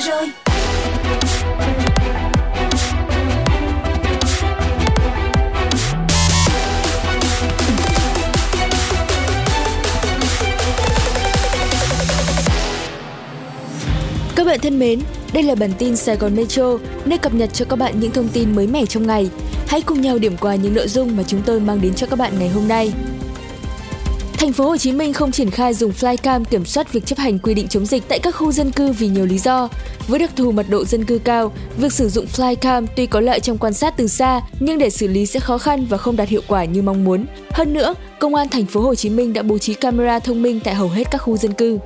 giờ rồi Các bạn thân mến, đây là bản tin Sài Gòn Metro, nơi cập nhật cho các bạn những thông tin mới mẻ trong ngày. Hãy cùng nhau điểm qua những nội dung mà chúng tôi mang đến cho các bạn ngày hôm nay. Thành phố Hồ Chí Minh không triển khai dùng flycam kiểm soát việc chấp hành quy định chống dịch tại các khu dân cư vì nhiều lý do. Với đặc thù mật độ dân cư cao, việc sử dụng flycam tuy có lợi trong quan sát từ xa, nhưng để xử lý sẽ khó khăn và không đạt hiệu quả như mong muốn. Hơn nữa, Công an Thành phố Hồ Chí Minh đã bố trí camera thông minh tại hầu hết các khu dân cư.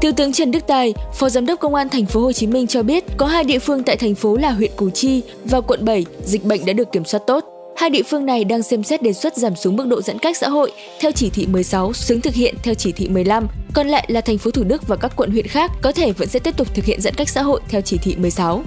Thiếu tướng Trần Đức Tài, Phó Giám đốc Công an Thành phố Hồ Chí Minh cho biết có hai địa phương tại thành phố là huyện Củ Chi và quận 7 dịch bệnh đã được kiểm soát tốt. Hai địa phương này đang xem xét đề xuất giảm xuống mức độ giãn cách xã hội theo chỉ thị 16 xuống thực hiện theo chỉ thị 15. Còn lại là thành phố Thủ Đức và các quận huyện khác có thể vẫn sẽ tiếp tục thực hiện giãn cách xã hội theo chỉ thị 16.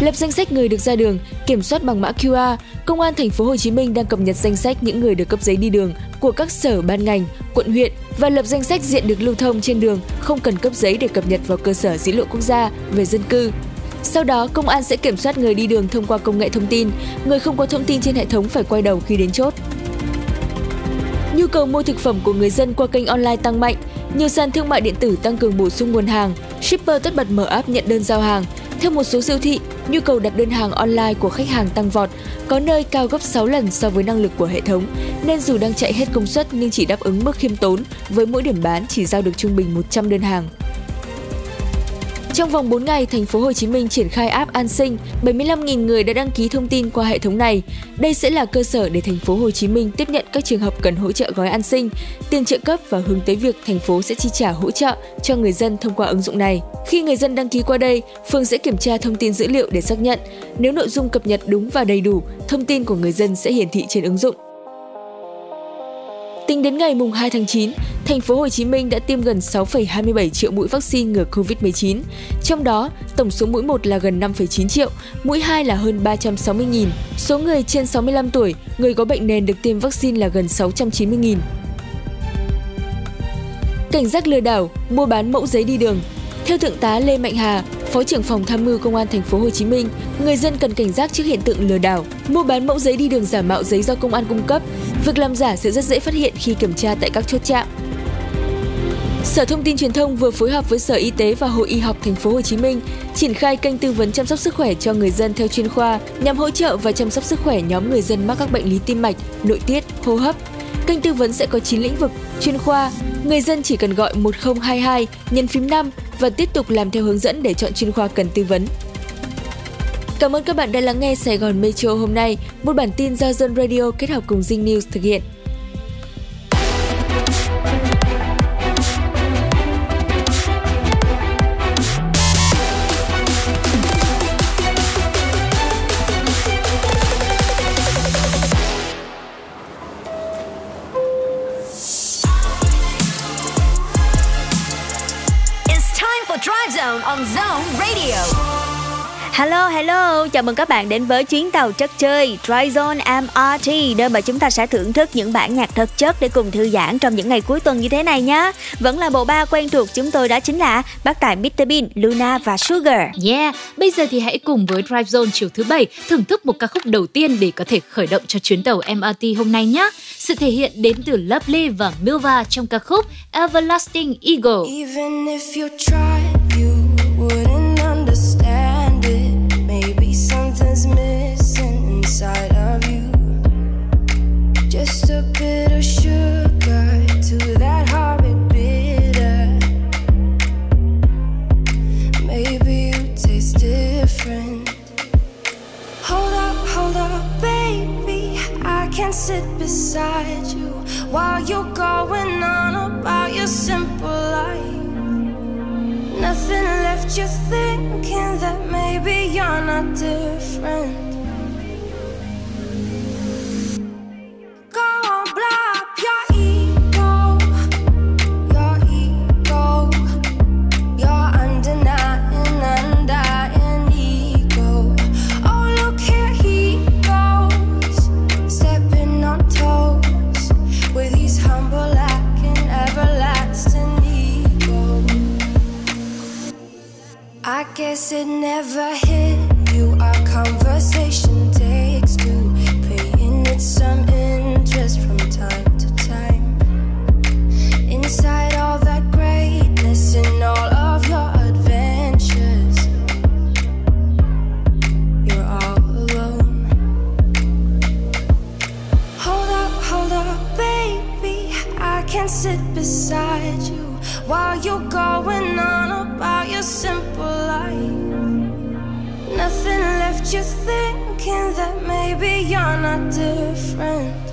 Lập danh sách người được ra đường, kiểm soát bằng mã QR, Công an thành phố Hồ Chí Minh đang cập nhật danh sách những người được cấp giấy đi đường của các sở ban ngành, quận huyện và lập danh sách diện được lưu thông trên đường không cần cấp giấy để cập nhật vào cơ sở dữ liệu quốc gia về dân cư. Sau đó, công an sẽ kiểm soát người đi đường thông qua công nghệ thông tin. Người không có thông tin trên hệ thống phải quay đầu khi đến chốt. Nhu cầu mua thực phẩm của người dân qua kênh online tăng mạnh. Nhiều sàn thương mại điện tử tăng cường bổ sung nguồn hàng. Shipper tất bật mở app nhận đơn giao hàng. Theo một số siêu thị, nhu cầu đặt đơn hàng online của khách hàng tăng vọt, có nơi cao gấp 6 lần so với năng lực của hệ thống, nên dù đang chạy hết công suất nhưng chỉ đáp ứng mức khiêm tốn, với mỗi điểm bán chỉ giao được trung bình 100 đơn hàng. Trong vòng 4 ngày, thành phố Hồ Chí Minh triển khai app An Sinh, 75.000 người đã đăng ký thông tin qua hệ thống này. Đây sẽ là cơ sở để thành phố Hồ Chí Minh tiếp nhận các trường hợp cần hỗ trợ gói an sinh, tiền trợ cấp và hướng tới việc thành phố sẽ chi trả hỗ trợ cho người dân thông qua ứng dụng này. Khi người dân đăng ký qua đây, phường sẽ kiểm tra thông tin dữ liệu để xác nhận. Nếu nội dung cập nhật đúng và đầy đủ, thông tin của người dân sẽ hiển thị trên ứng dụng. Tính đến ngày mùng 2 tháng 9, thành phố Hồ Chí Minh đã tiêm gần 6,27 triệu mũi vaccine ngừa Covid-19. Trong đó, tổng số mũi 1 là gần 5,9 triệu, mũi 2 là hơn 360.000. Số người trên 65 tuổi, người có bệnh nền được tiêm vaccine là gần 690.000. Cảnh giác lừa đảo, mua bán mẫu giấy đi đường. Theo thượng tá Lê Mạnh Hà, Phó trưởng phòng tham mưu Công an thành phố Hồ Chí Minh, người dân cần cảnh giác trước hiện tượng lừa đảo, mua bán mẫu giấy đi đường giả mạo giấy do công an cung cấp. Việc làm giả sẽ rất dễ phát hiện khi kiểm tra tại các chốt trạm. Sở Thông tin Truyền thông vừa phối hợp với Sở Y tế và Hội Y học Thành phố Hồ Chí Minh triển khai kênh tư vấn chăm sóc sức khỏe cho người dân theo chuyên khoa nhằm hỗ trợ và chăm sóc sức khỏe nhóm người dân mắc các bệnh lý tim mạch, nội tiết, hô hấp. Kênh tư vấn sẽ có 9 lĩnh vực, chuyên khoa. Người dân chỉ cần gọi 1022 nhân phím 5 và tiếp tục làm theo hướng dẫn để chọn chuyên khoa cần tư vấn. Cảm ơn các bạn đã lắng nghe Sài Gòn Metro hôm nay, một bản tin do Dân Radio kết hợp cùng Zing News thực hiện. Hello, hello, chào mừng các bạn đến với chuyến tàu chất chơi Tryzone MRT Nơi mà chúng ta sẽ thưởng thức những bản nhạc thật chất để cùng thư giãn trong những ngày cuối tuần như thế này nhé Vẫn là bộ ba quen thuộc chúng tôi đó chính là bác tài Mr Bean, Luna và Sugar Yeah, bây giờ thì hãy cùng với Drive Zone chiều thứ bảy thưởng thức một ca khúc đầu tiên để có thể khởi động cho chuyến tàu MRT hôm nay nhé. Sự thể hiện đến từ Lovely và Milva trong ca khúc Everlasting Eagle. Even if you tried, you Nothing left you thinking that maybe you're not different. guess it never hit you. Our conversation takes two, paying it some interest from time to time. Inside all that greatness and all of your adventures, you're all alone. Hold up, hold up, baby. I can't sit beside you while you're going on about your simple life. Nothing left you thinking that maybe you're not different.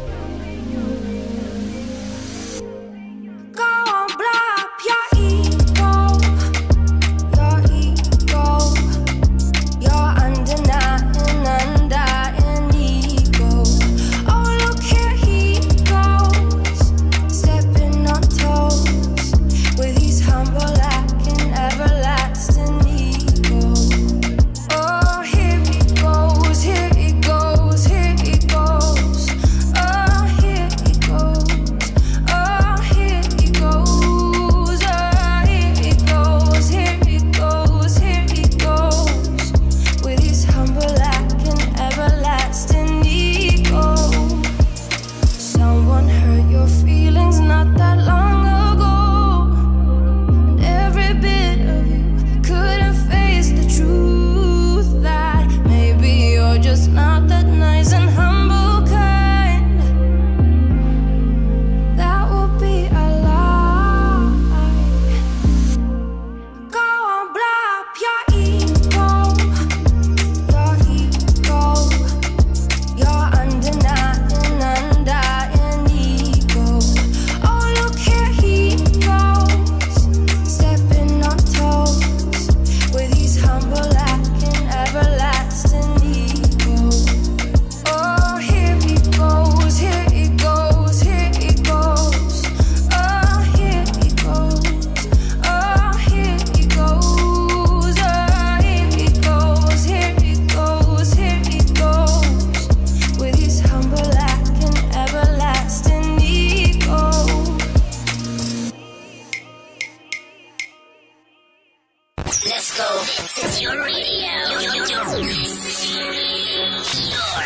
your radio. Your, your, your station. Zone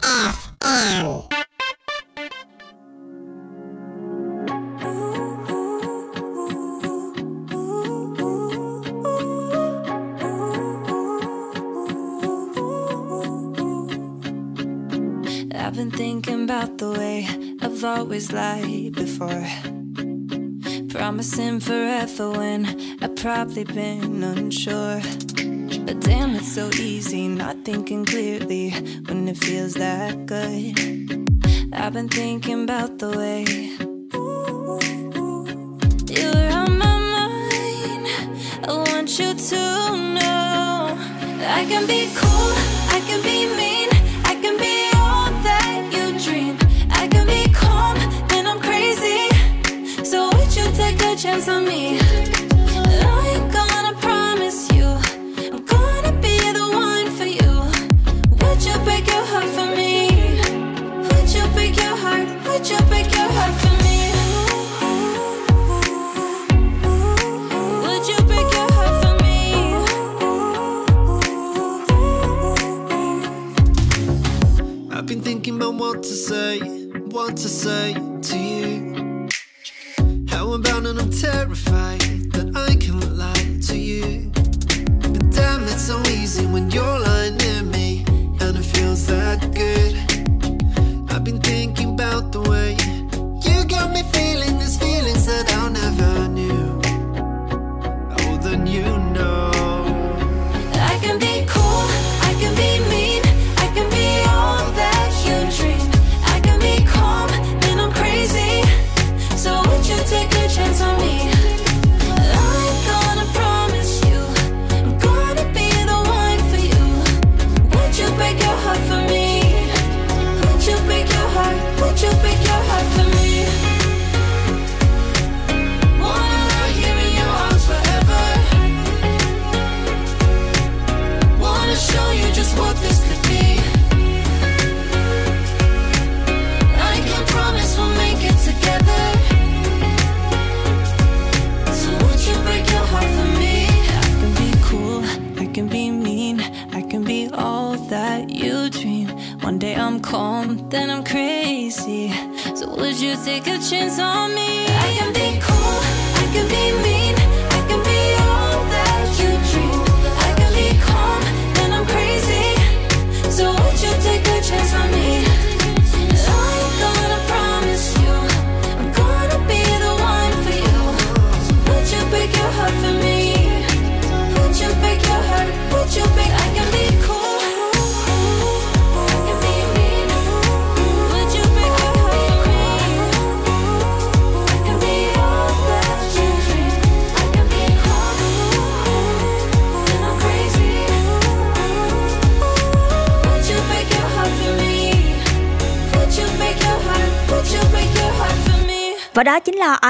FM. I've been thinking about the way I've always lied before. Promising forever when probably been unsure. But damn, it's so easy not thinking clearly when it feels that good. I've been thinking about the way you're on my mind. I want you to know I can be cool.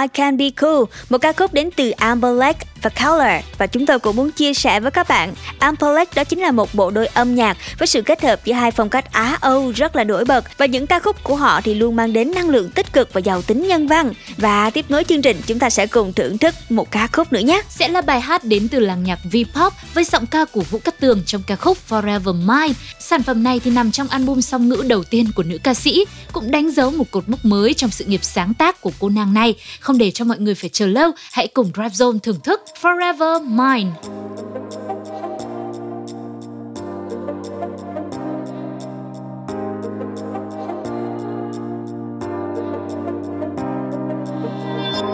I Can Be Cool, một ca khúc đến từ Amber Lake và Color. Và chúng tôi cũng muốn chia sẻ với các bạn, Amplex đó chính là một bộ đôi âm nhạc với sự kết hợp giữa hai phong cách Á Âu rất là nổi bật và những ca khúc của họ thì luôn mang đến năng lượng tích cực và giàu tính nhân văn. Và tiếp nối chương trình chúng ta sẽ cùng thưởng thức một ca khúc nữa nhé. sẽ là bài hát đến từ làng nhạc V-pop với giọng ca của Vũ Cát Tường trong ca khúc Forever Mine. Sản phẩm này thì nằm trong album song ngữ đầu tiên của nữ ca sĩ, cũng đánh dấu một cột mốc mới trong sự nghiệp sáng tác của cô nàng này. Không để cho mọi người phải chờ lâu, hãy cùng Drive Zone thưởng thức Forever Mine.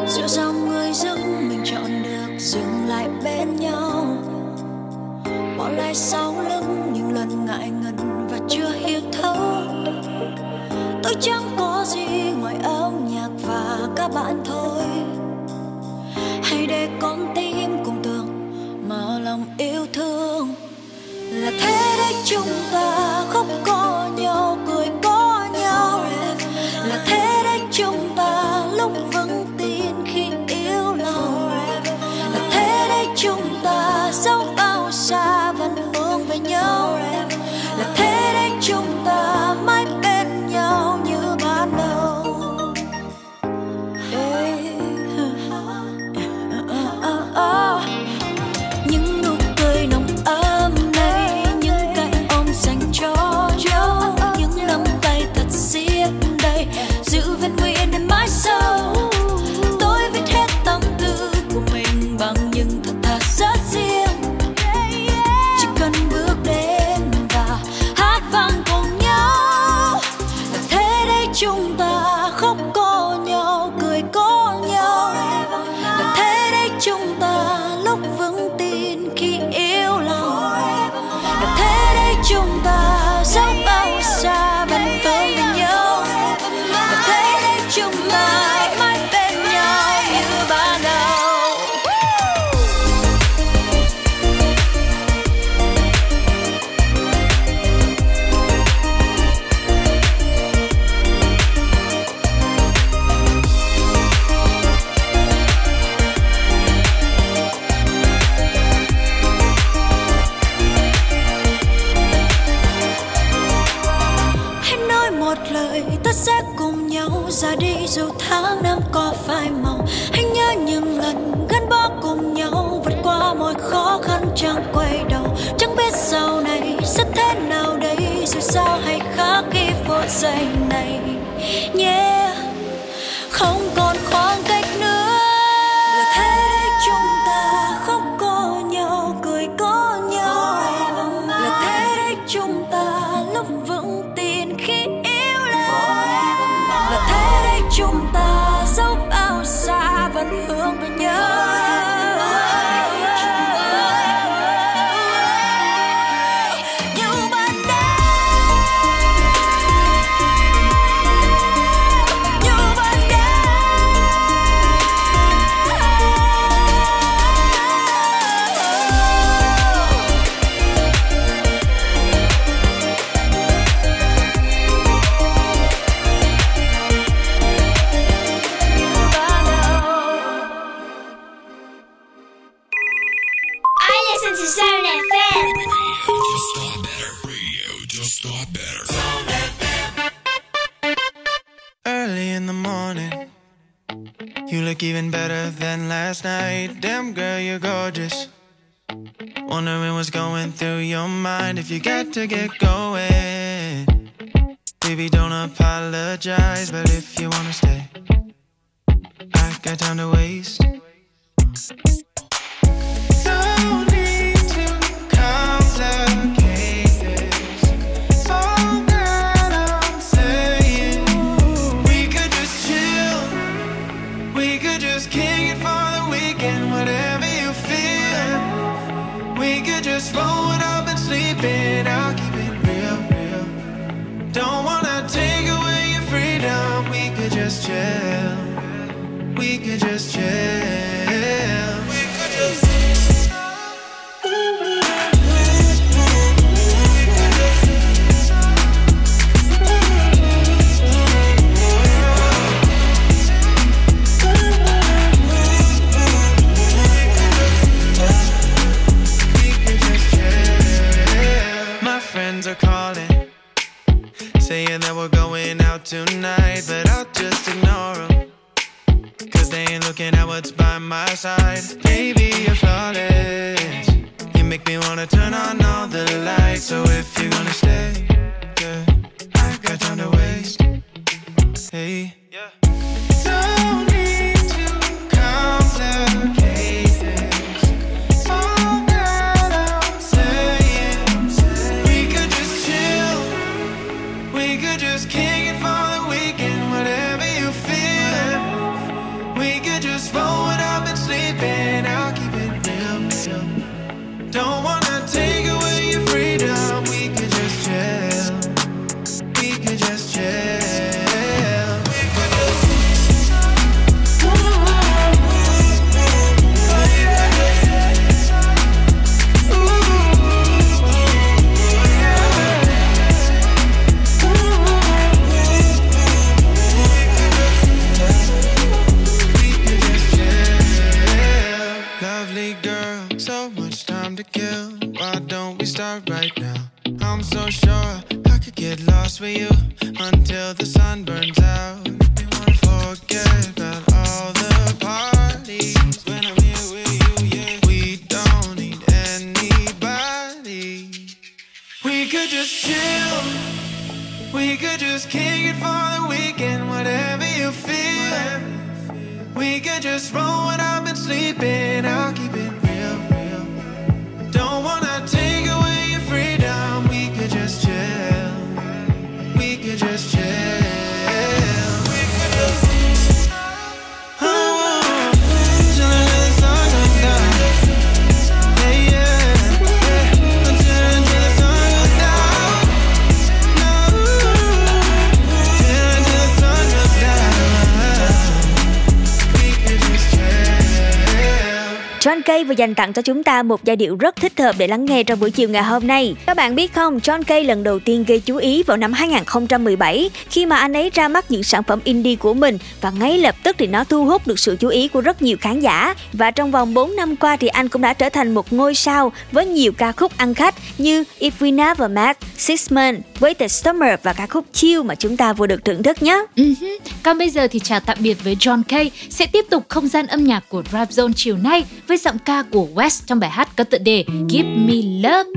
dịu dàng người dưng mình chọn được dừng lại bên nhau. Bỏ lại sau lưng những lần ngại ngần và chưa hiểu thấu. Tôi chẳng có gì ngoài âm nhạc và các bạn thôi. Hãy để con tim thế đấy chúng ta khóc có morning, you look even better than last night. Damn girl, you're gorgeous. Wondering what's going through your mind if you got to get going. Baby, don't apologize, but if you wanna stay, I got time to waste. By my side. Baby, you're flawless. You make me wanna turn on all the lights. So if you're gonna stay, yeah, I got time to waste. Hey, yeah. Right now? I'm so sure I could get lost with you until the sun burns out. Forget about all the parties when I'm here with you. Yeah, we don't need anybody. We could just chill. We could just kick it for the weekend, whatever you feel. We could just roll it up and sleep in. I'll keep it John Kay vừa dành tặng cho chúng ta một giai điệu rất thích hợp để lắng nghe trong buổi chiều ngày hôm nay. Các bạn biết không, John Kay lần đầu tiên gây chú ý vào năm 2017 khi mà anh ấy ra mắt những sản phẩm indie của mình và ngay lập tức thì nó thu hút được sự chú ý của rất nhiều khán giả. Và trong vòng 4 năm qua thì anh cũng đã trở thành một ngôi sao với nhiều ca khúc ăn khách như If We Never Met, Six Men, Wait the Summer và ca khúc Chill mà chúng ta vừa được thưởng thức nhé. Uh-huh. Còn bây giờ thì chào tạm biệt với John Kay sẽ tiếp tục không gian âm nhạc của Rap Zone chiều nay với với giọng ca của West trong bài hát có tựa đề Give Me Love.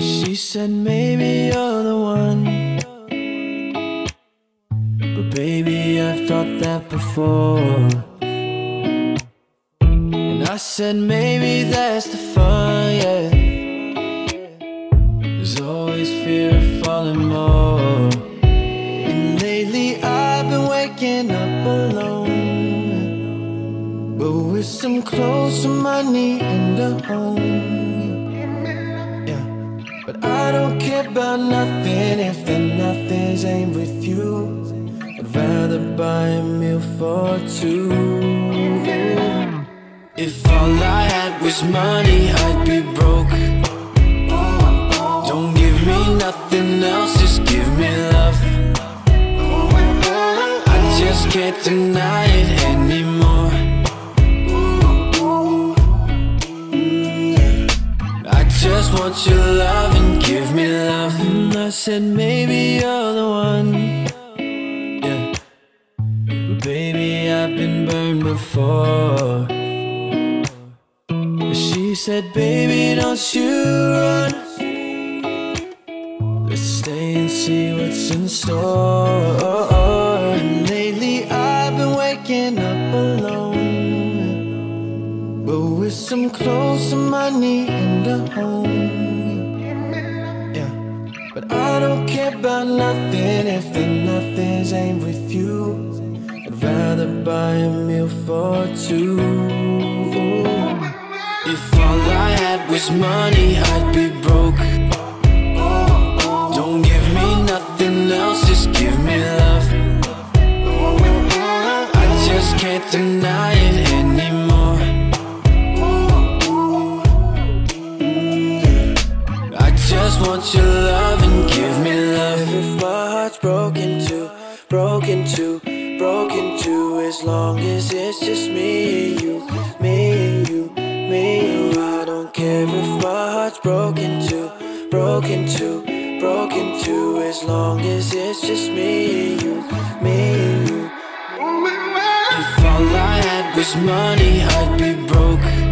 She said, maybe you're the one But baby, I've thought that before And I said, maybe that's the with to some money and a home yeah. But I don't care about nothing if the nothing's ain't with you. I'd rather buy a meal for two. If all I had was money, I'd be broke. Don't give me nothing else, just give me love. I just can't deny it want your love and give me love. And I said maybe you're the one. Yeah. But baby, I've been burned before. She said, baby, don't you run. Let's stay and see what's in store. Some clothes, some money, and a home. Yeah. But I don't care about nothing if the nothing's ain't with you. I'd rather buy a meal for two. If all I had was money, I'd be broke. Don't give me nothing else, just give me love. I just can't deny it want your love and give me love. If my heart's broken too, broken too, broken too, as long as it's just me and you, me and you, me and you. I don't care if my heart's broken too, broken too, broken too, as long as it's just me and you, me and you. If all I had was money, I'd be broke.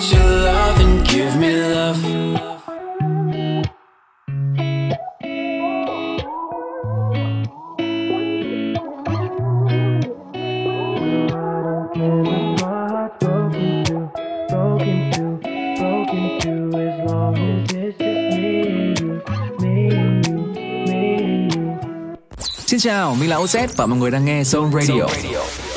Just want your love and give me love. Xin chào, mình là OZ và mọi người đang nghe Zone Radio. Vì em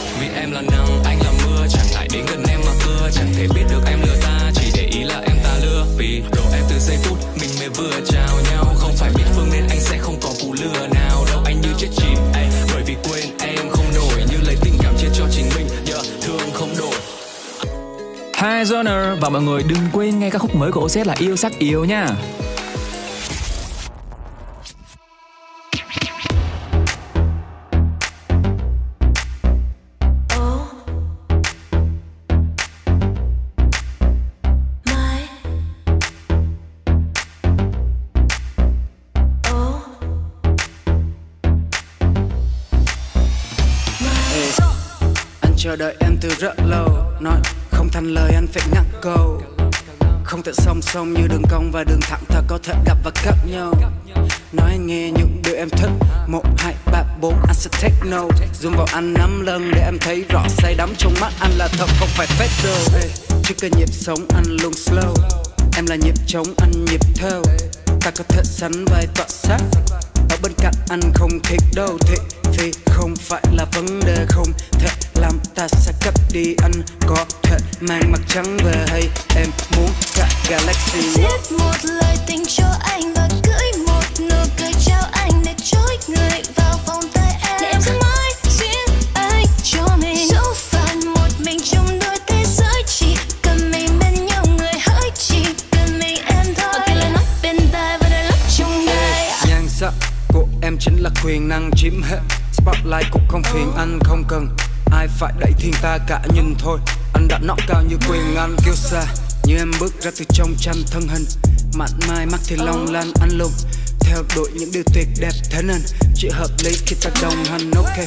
Hi Zoner và mọi người đừng quên nghe các khúc mới của OZ là Yêu Sắc Yêu nha. Anh chờ đợi em từ rất lâu, Nói không thành lời anh phải ngắt câu. Không thể song song như đường cong và đường thẳng ta có thể gặp và cắt nhau. Nói anh nghe những điều em thích. Một, hai, ba, bốn anh sẽ take note. Zoom vào anh năm lần để em thấy rõ say đắm trong mắt anh là thật không phải fake đâu. Hey, Trước cái nhịp sống anh luôn slow. Em là nhịp trống anh nhịp theo. Ta có thể sánh vai tọa sát bên cạnh anh không thiệt đâu thị vì không phải là vấn đề không thể làm ta sẽ cấp đi anh. Có thể mang mặt trắng về hay em muốn cả galaxy. Viết một lời tình cho anh và cưỡi em chính là quyền năng chiếm hết. Spotlight cũng không phiền anh, không cần. Ai phải đẩy thiên ta cả nhìn thôi. Anh đã nóc cao như quyền anh kêu xa như em bước ra từ trong tranh thân hình. Mặn mai mắt thì long lanh anh lùng. Theo đuổi những điều tuyệt đẹp thế nên. Chỉ hợp lý khi ta đồng hành, ok.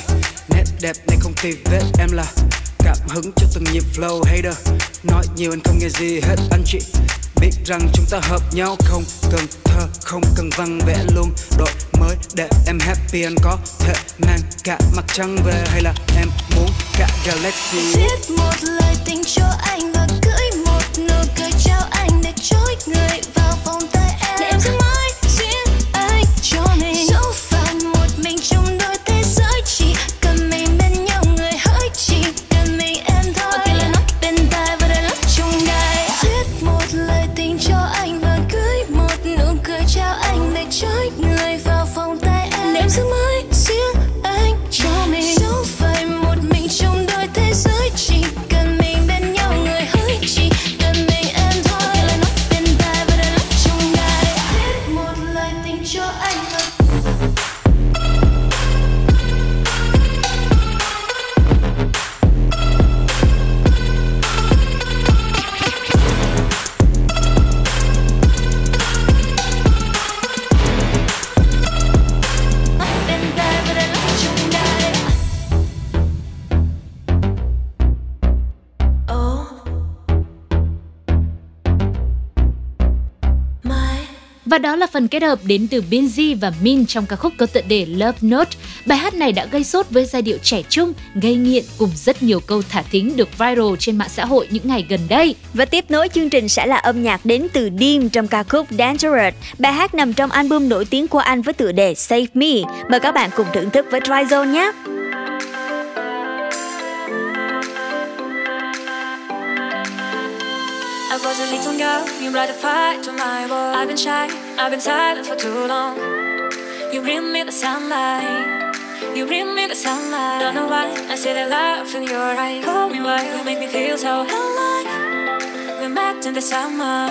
Nét đẹp này không tì vết, em là cảm hứng cho từng nhịp flow hater. Nói nhiều anh không nghe gì hết, anh chỉ biết rằng chúng ta hợp nhau không cần thơ, không cần văn vẽ luôn. Đổi mới để em happy anh có thể mang cả mặt trăng về. Hay là em muốn cả galaxy? Viết một lời tình cho anh và gửi một nụ cười trao Và đó là phần kết hợp đến từ Binz và Min trong ca khúc có tựa đề Love Note. Bài hát này đã gây sốt với giai điệu trẻ trung, gây nghiện cùng rất nhiều câu thả thính được viral trên mạng xã hội những ngày gần đây. Và tiếp nối chương trình sẽ là âm nhạc đến từ Dim trong ca khúc Dangerous. Bài hát nằm trong album nổi tiếng của anh với tựa đề Save Me. Mời các bạn cùng thưởng thức với Tryzone nhé. I was a little girl, you brought a fight to my world. I've been shy, I've been silent for too long. You bring me the sunlight, you bring me the sunlight. Don't know why, I see the love in your eyes. Call me why, you make me feel so alive. We met in the summer,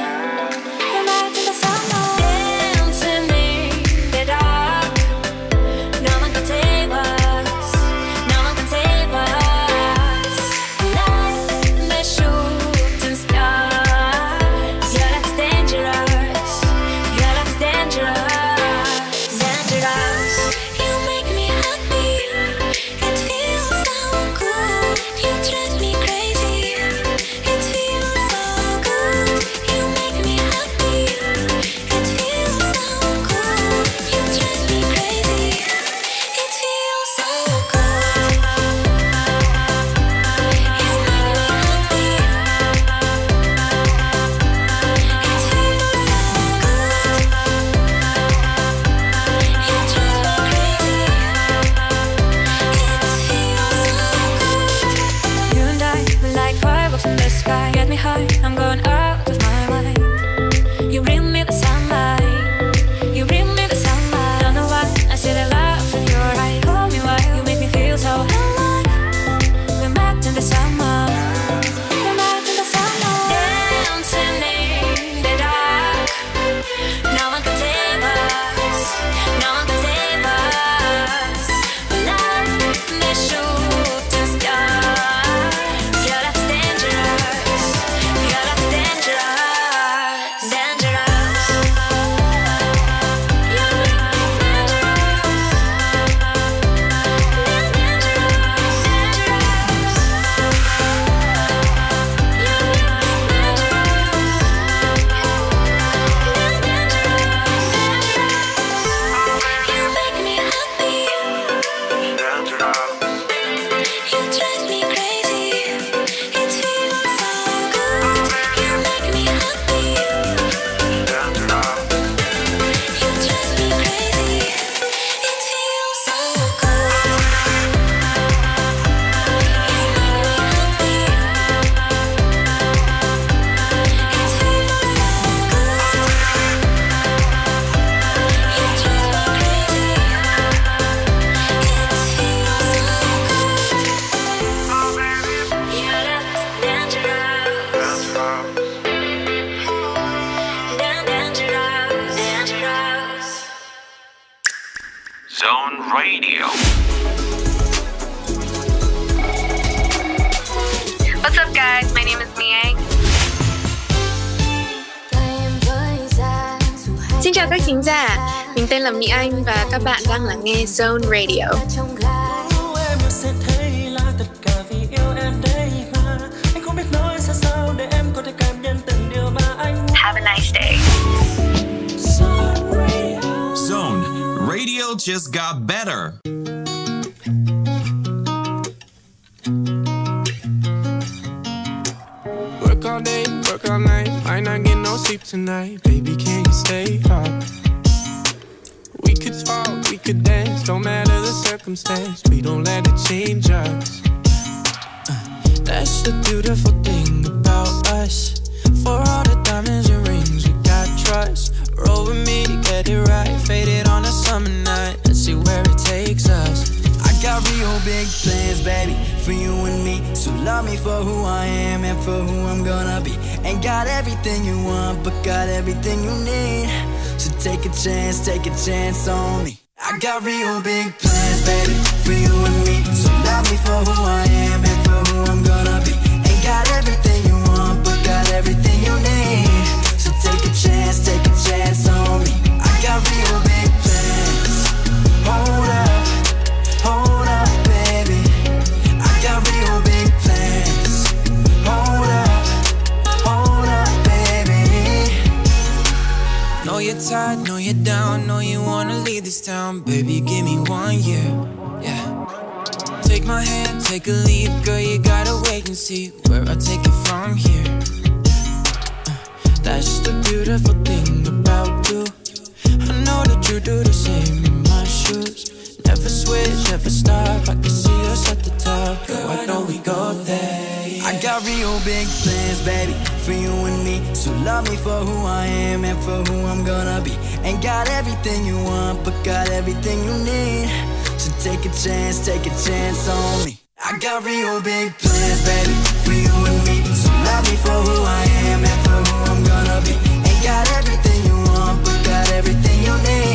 Mỹ Anh và các bạn đang lắng nghe Zone Radio. em sẽ thấy là tất cả vì yêu em đây mà anh không biết nói ra sao để em có thể cảm nhận từng điều mà anh muốn Have a nice day. Zone Radio just got need. So take a chance, take a chance on me. I got real big plans, baby, for you and me. So love me for who I am and for who I'm gonna be. Ain't got everything you want, but got everything you need. So take a chance, take a chance on me. I got real big tired, know you're down, know you wanna leave this town. Baby, give me one year, yeah. Take my hand, take a leap, girl, you gotta wait and see where I take it from here. Uh, That's the beautiful thing about you. I know that you do the same in my shoes. Never switch, never stop. I can see us at the top. Girl, don't we go there? I got real big plans, baby, for you and me. So love me for who I am and for who I'm gonna be. Ain't got everything you want, but got everything you need. So take a chance, take a chance on me. I got real big plans, baby, for you and me. So love me for who I am and for who I'm gonna be. Ain't got everything you want, but got everything you need.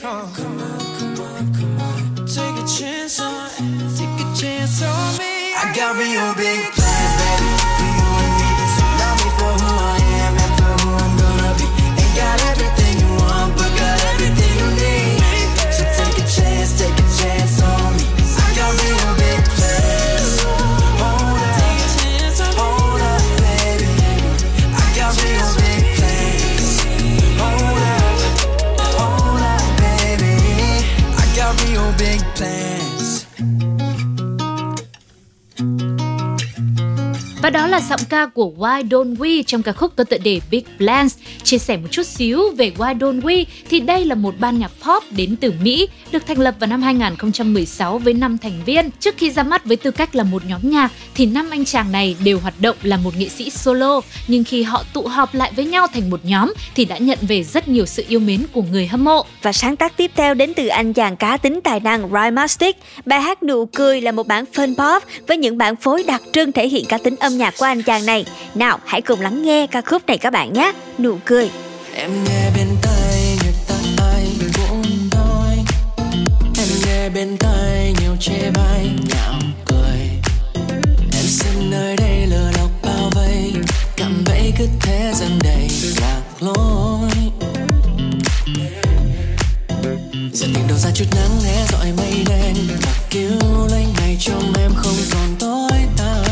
Chance Come on, come on, come on Take a chance on Take a chance on me. I got real big plans, Và đó là giọng ca của Why Don't We trong ca khúc có tựa đề Big Plans. Chia sẻ một chút xíu về Why Don't We thì đây là một ban nhạc pop đến từ Mỹ, được thành lập vào năm 2016 với 5 thành viên. Trước khi ra mắt với tư cách là một nhóm nhạc thì năm anh chàng này đều hoạt động là một nghệ sĩ solo, nhưng khi họ tụ họp lại với nhau thành một nhóm thì đã nhận về rất nhiều sự yêu mến của người hâm mộ. Và sáng tác tiếp theo đến từ anh chàng cá tính tài năng Rhymastic. Bài hát Nụ Cười là một bản fun pop với những bản phối đặc trưng thể hiện cá tính âm nhạc của anh chàng này. Nào, hãy cùng lắng nghe ca khúc này các bạn nhé. Nụ Cười. Em nghe bên tai như ta ai cũng nói Em nghe bên tai nhiều chê bai nhạo cười Em xem nơi đây lừa đọc bao vây cảm bẫy cứ thế dần đầy lạc lối Dần tìm đâu ra chút nắng né dọi mây đen Và cứu lấy ngày trong em không còn tối tăm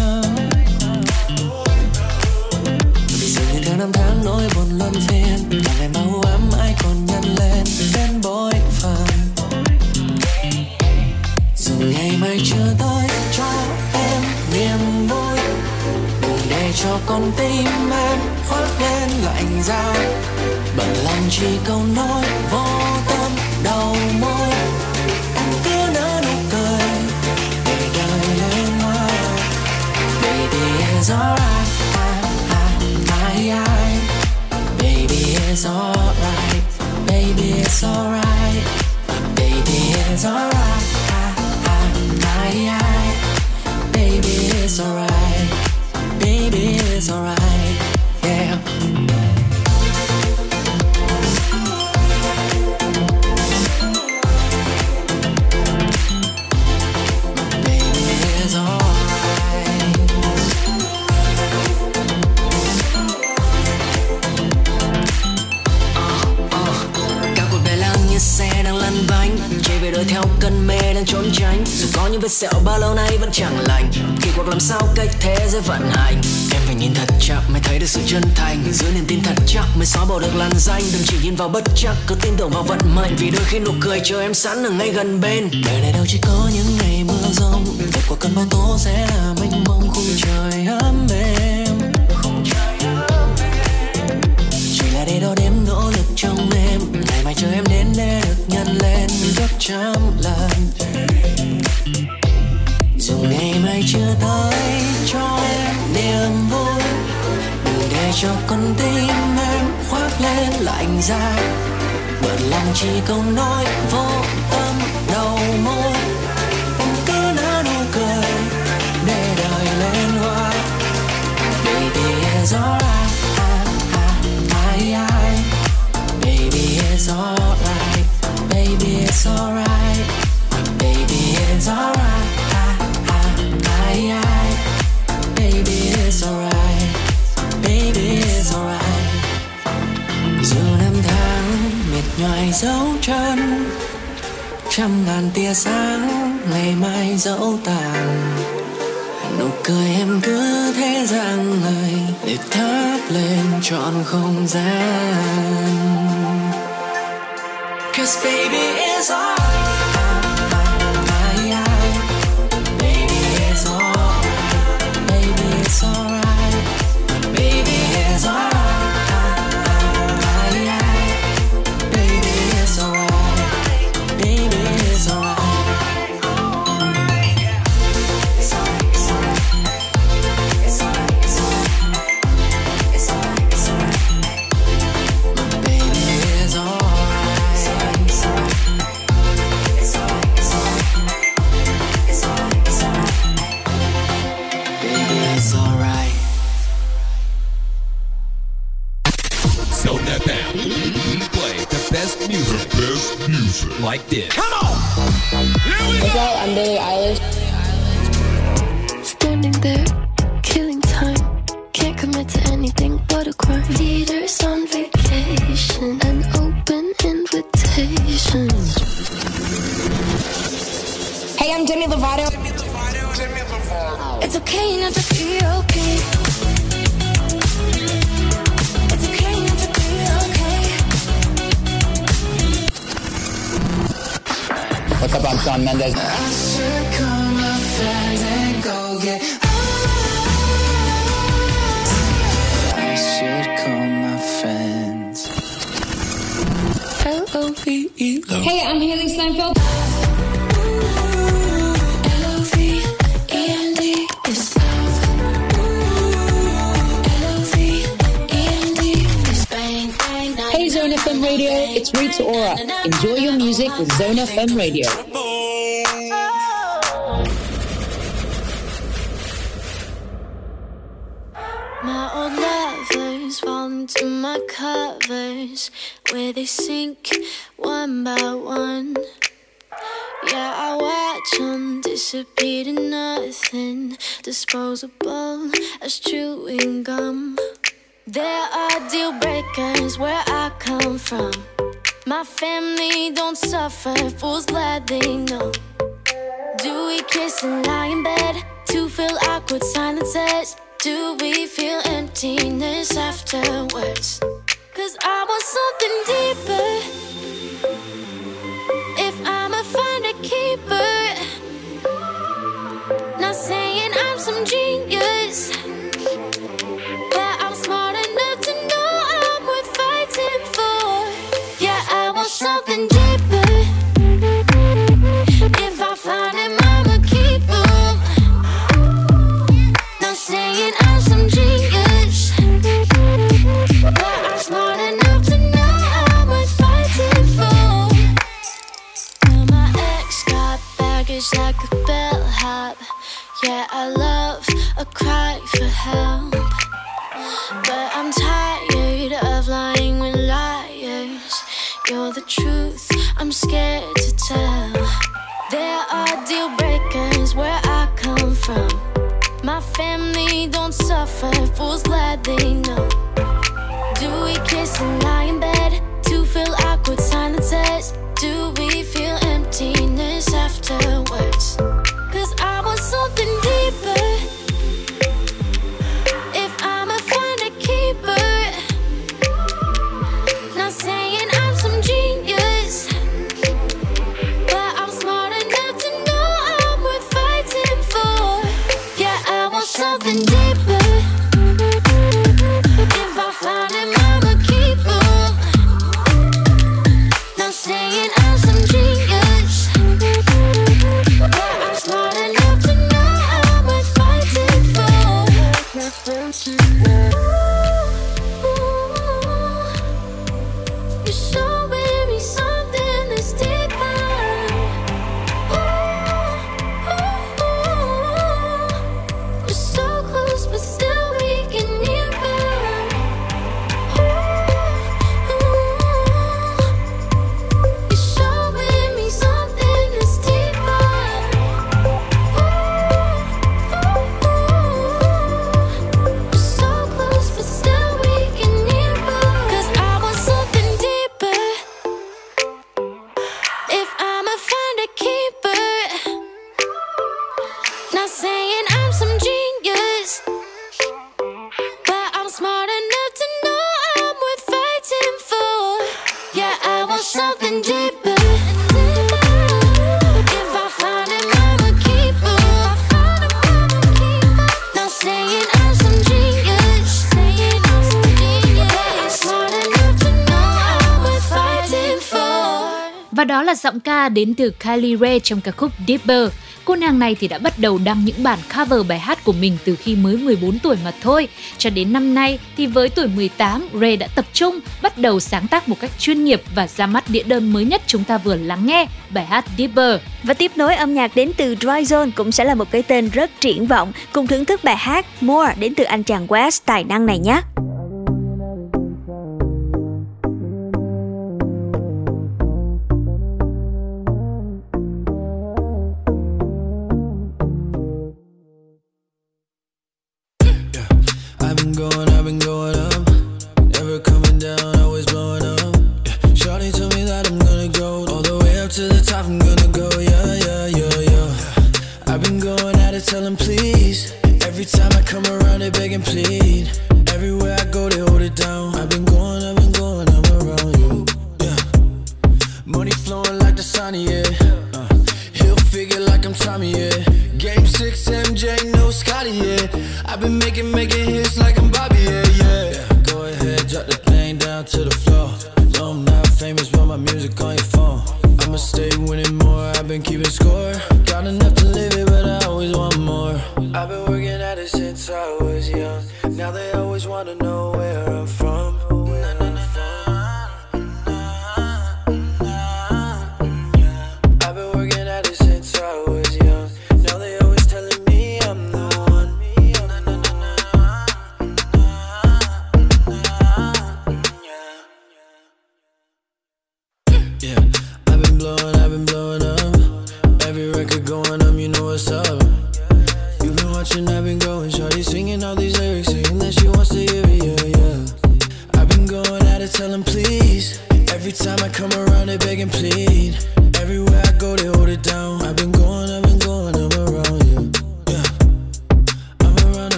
nỗi buồn luân phiên. Làm em bao ấm, ai còn nhân lên. Đến bội phần dù ngày mai chưa tới, cho em niềm vui. Đừng để cho con tim em khoác lên lạnh giá. Bận lòng chỉ câu nói vô tâm đầu môi. Bỏ được làn danh, Đừng chỉ nhìn vào bất chắc. Cứ tin tưởng vào vận mệnh, Vì đôi khi nụ cười chờ em sẵn ở ngay gần bên. Đời này đâu chỉ có những ngày mưa rông kết quả cơn bão tố sẽ là mênh mông khung trời ấm êm. Chỉ là để đo đếm nỗ lực trong em Ngày mai chờ em đến để được nhân lên gấp trăm lần. Dù ngày mai chưa tới cho em niềm vui, Đừng để cho con tim lạnh ra, Bận lòng chỉ câu nói vô tâm đầu môi. Em cứ nở nụ cười để đời lên hoa. Baby it's alright I, I, baby it's alright, dấu chân. Trăm ngàn tia sáng ngày mai dẫu tàn. Nụ cười em cứ thế rằng lời để thắp lên trọn không gian. Cause baby is all It's Rita Ora. Enjoy your music with Zone FM Radio. My old lovers fall into my covers where they sink one by one. Yeah, I watch them disappear to nothing, disposable as chewing gum. There are deal breakers where I come from. My family don't suffer, fools glad they know. Do we kiss and lie in bed to fill awkward silences? Do we feel emptiness afterwards? Cause I want something deeper. If I'ma find a keeper, not saying I'm some genius, something deeper. If I find I'ma keep. Not saying I'm some genius, but I'm smart enough to know I'm fighting for. My ex got baggage like a bellhop. Yeah, I love a cry for help. But I'm tired truth, I'm scared to tell. There are deal breakers where I come from. My family don't suffer, fools glad they know. Do we kiss and lie in bed to fill awkward silences? Do we feel emptiness afterwards? đến từ Kylie Rae trong ca khúc Deeper. Cô nàng này thì đã bắt đầu đăng những bản cover bài hát của mình từ khi mới 14 tuổi mà thôi. Cho đến năm nay thì với tuổi 18, Rae đã tập trung bắt đầu sáng tác một cách chuyên nghiệp và ra mắt đĩa đơn mới nhất chúng ta vừa lắng nghe, bài hát Deeper. Và tiếp nối âm nhạc đến từ Dry Zone cũng sẽ là một cái tên rất triển vọng cùng thưởng thức bài hát More đến từ anh chàng West tài năng này nhé.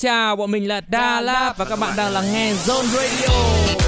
chào, bọn mình là Da La và các bạn đang lắng nghe Zone Radio.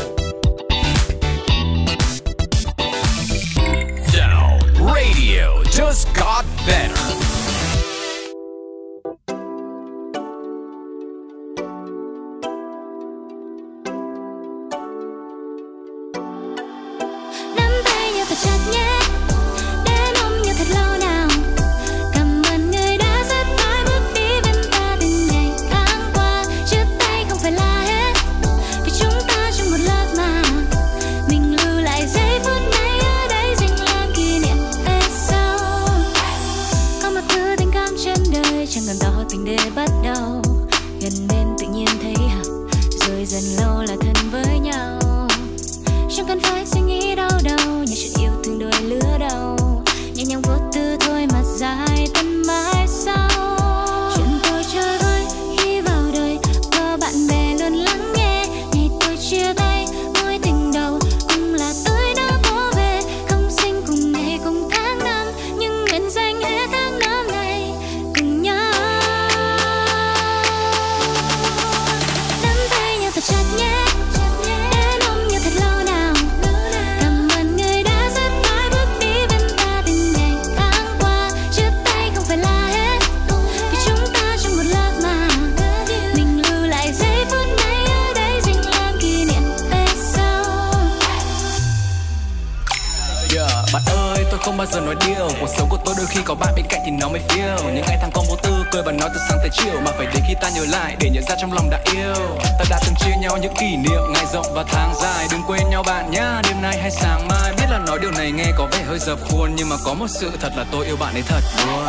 Một sự thật là tôi yêu bạn ấy thật. Luôn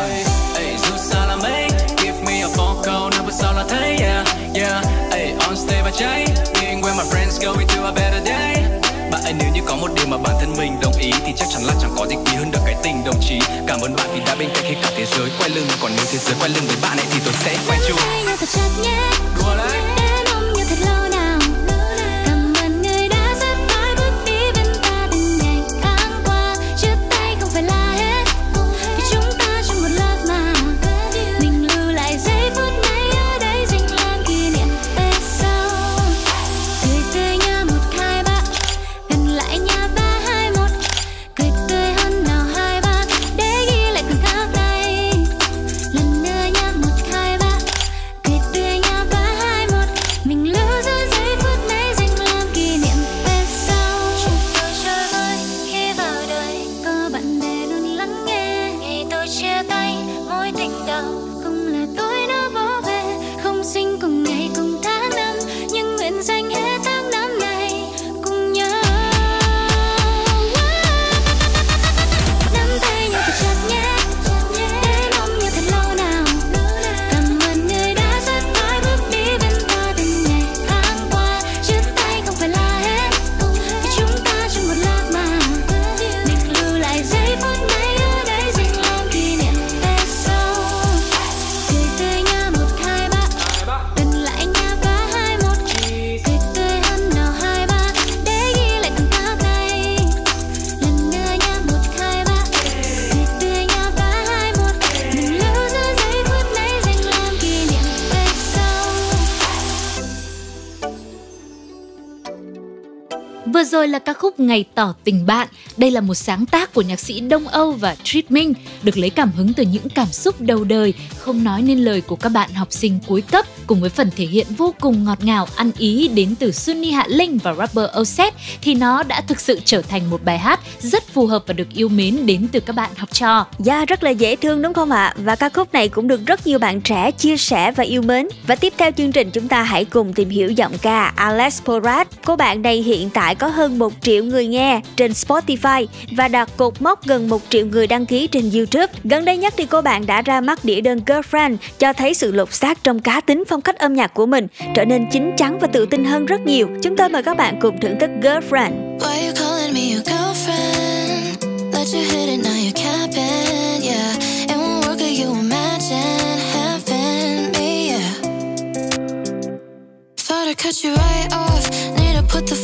Ey, dù xa là mấy? Give me a phone call năm phút sau là thấy yeah yeah. Ey, on stage và cháy meeting with my friends going to a better day. Bạn ấy nếu như có một điều mà bản thân mình đồng ý thì chắc chắn là chẳng có gì quý hơn được cái tình đồng chí. Cảm ơn bạn vì đã bên cạnh khi cả thế giới quay lưng còn nếu thế giới quay lưng với bạn ấy thì tôi sẽ quay chung. Ngày tỏ tình bạn. Đây là một sáng tác của nhạc sĩ Đông Âu và Trip Minh, được lấy cảm hứng từ những cảm xúc đầu đời, không nói nên lời của các bạn học sinh cuối cấp, cùng với phần thể hiện vô cùng ngọt ngào, ăn ý đến từ Sunny Hạ Linh và rapper Oset, thì nó đã thực sự trở thành một bài hát rất phù hợp và được yêu mến đến từ các bạn học trò. Yeah, rất là dễ thương đúng không ạ? Và ca khúc này cũng được rất nhiều bạn trẻ chia sẻ và yêu mến. Và tiếp theo chương trình chúng ta hãy cùng tìm hiểu giọng ca Alex Porat. Cô bạn này hiện tại có hơn 1 triệu người nghe trên Spotify và đạt cột mốc gần 1 triệu người đăng ký trên YouTube. Gần đây nhất thì cô bạn đã ra mắt đĩa đơn Girlfriend cho thấy sự lột xác trong cá tính phong cách âm nhạc của mình, trở nên chín chắn và tự tin hơn rất nhiều. Chúng tôi mời các bạn cùng thưởng thức Girlfriend. Why you calling me your girlfriend? Let you hit it, now you're capping, yeah. It won't work, or you imagine having me, yeah. Thought I cut you right off. Need to put the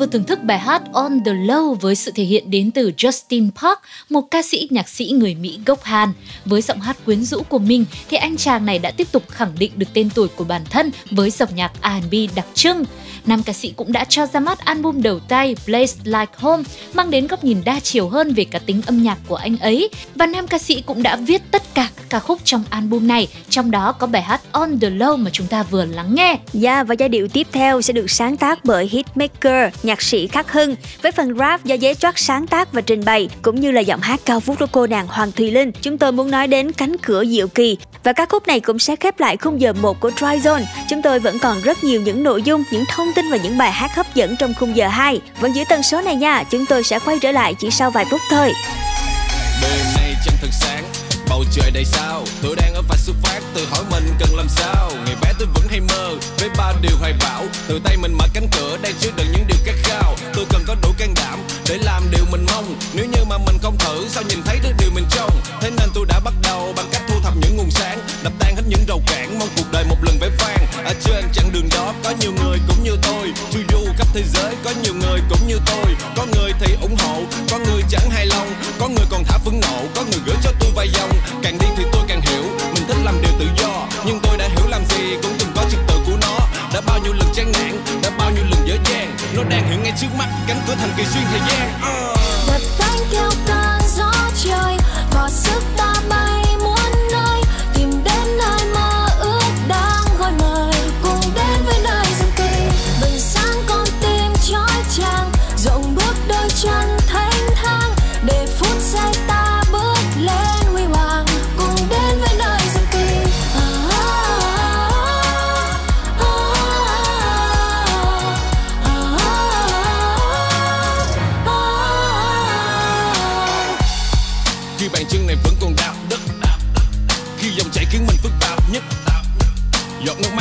vừa thưởng thức bài hát On the Low với sự thể hiện đến từ Justin Park, một ca sĩ nhạc sĩ người Mỹ gốc Hàn. Với giọng hát quyến rũ của mình thì anh chàng này đã tiếp tục khẳng định được tên tuổi của bản thân với dòng nhạc R&B đặc trưng. Nam ca sĩ cũng đã cho ra mắt album đầu tay Place Like Home, mang đến góc nhìn đa chiều hơn về cá tính âm nhạc của anh ấy. Và nam ca sĩ cũng đã viết tất cả các ca khúc trong album này, trong đó có bài hát On the Low mà chúng ta vừa lắng nghe. Yeah, và giai điệu tiếp theo sẽ được sáng tác bởi hitmaker nhạc sĩ Khắc Hưng với phần rap do Giấy Trót sáng tác và trình bày cũng như là giọng hát cao vút của cô nàng Hoàng Thùy Linh. Chúng tôi muốn nói đến cánh cửa diệu kỳ và ca khúc này cũng sẽ khép lại khung giờ 1 của Dry Zone. Chúng tôi vẫn còn rất nhiều những nội dung, những thông thông tin và những bài hát hấp dẫn trong khung giờ 2. Vẫn giữ tần số này nha, chúng tôi sẽ quay trở lại chỉ sau vài phút thôi. Đêm nay trăng thật sáng Bầu trời đầy sao. Tôi đang ở vạch xuất phát Tự hỏi mình cần làm sao. Ngày bé tôi vẫn hay mơ Với ba điều hoài bão. Từ tay mình mở cánh cửa Đang chứa đựng những điều khát khao. Tôi cần có đủ can đảm Để làm điều mình mong. Nếu như mà mình không thử Sao nhìn thấy được điều mình trông? Thế nên tôi đã bắt đầu Bằng cách thu thập những nguồn sáng Đập tan hết những rầu cản Mong cũng như tôi. Có người thì ủng hộ, Có người chẳng hài lòng. Có người còn thả phẫn nộ, Có người gửi cho tôi vài dòng. Càng đi thì tôi càng hiểu, Mình thích làm điều tự do. Nhưng tôi đã hiểu làm gì Cũng từng có trật tự của nó. Đã bao nhiêu lần chán nản, Đã bao nhiêu lần dở dang. Nó đang hiện ngay trước mắt, Cánh cửa thành kỳ xuyên thời gian. Ờ.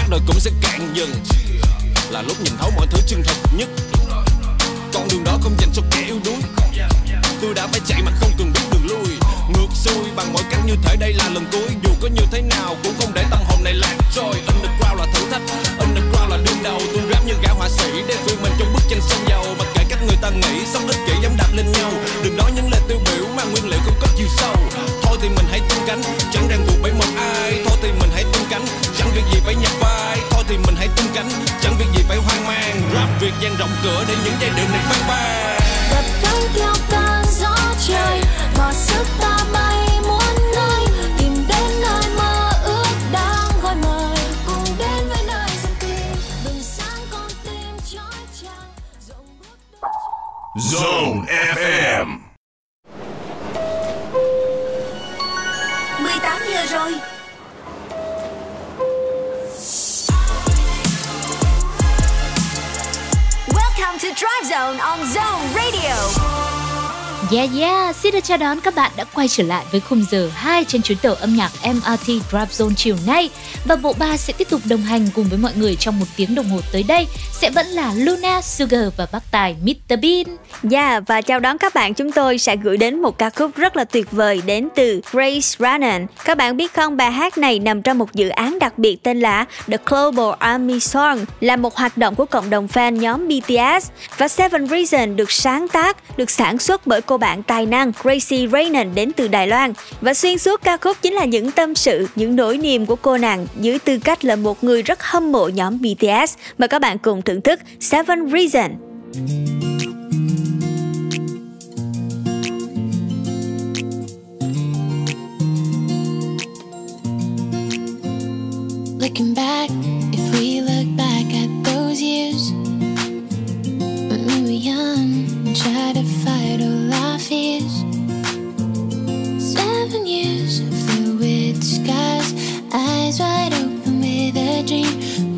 đời cũng sẽ cạn dần. Là lúc nhìn thấu mọi thứ chân thật nhất. Con đường đó không dành cho kẻ yếu đuối. Tôi đã phải chạy mà không cần biết đường lui. Ngược xuôi bằng mọi cách như thể đây là lần cuối. Dù có như thế nào cũng không để tâm hồn này lạc trôi. Underground là thử thách, Underground là đương đầu. Tôi rap như gã họa sĩ Để vươn mình trong bức tranh sông dầu. Mặc kệ cách người ta nghĩ, Sống ích kỷ Dang rộng cửa Để những giai điệu này phát ban đập cánh theo cơn gió trời có sức ta bay muôn nơi. Tìm đến nơi mơ ước đang gọi mời cùng đến với nơi rừng cây bừng sáng con tim chói chang Zone FM. 18 giờ rồi Drive Zone on Zone Radio Yeah yeah, xin được chào đón các bạn đã quay trở lại với khung giờ 2 trên chuyến tàu âm nhạc MRT Drive Zone chiều nay. Và bộ ba sẽ tiếp tục đồng hành cùng với mọi người trong một tiếng đồng hồ tới đây. Sẽ vẫn là Luna, Sugar và bác tài Mr Bean. Yeah, và chào đón các bạn. Chúng tôi sẽ gửi đến một ca khúc rất là tuyệt vời đến từ Grace Rannan. Các bạn biết không, bài hát này nằm trong một dự án đặc biệt tên là The Global Army Song, là một hoạt động của cộng đồng fan nhóm BTS và Seven Reasons được sáng tác, được sản xuất bởi cô bạn tài năng Gracie Raynon đến từ Đài Loan. Và xuyên suốt ca khúc chính là những tâm sự, những nỗi niềm của cô nàng dưới tư cách là một người rất hâm mộ nhóm BTS. Mời các bạn cùng thưởng thức Seven Reasons. Looking back, if we look back at those years when we were young tried to fight all our fears. Seven years filled with scars, eyes wide open with a dream.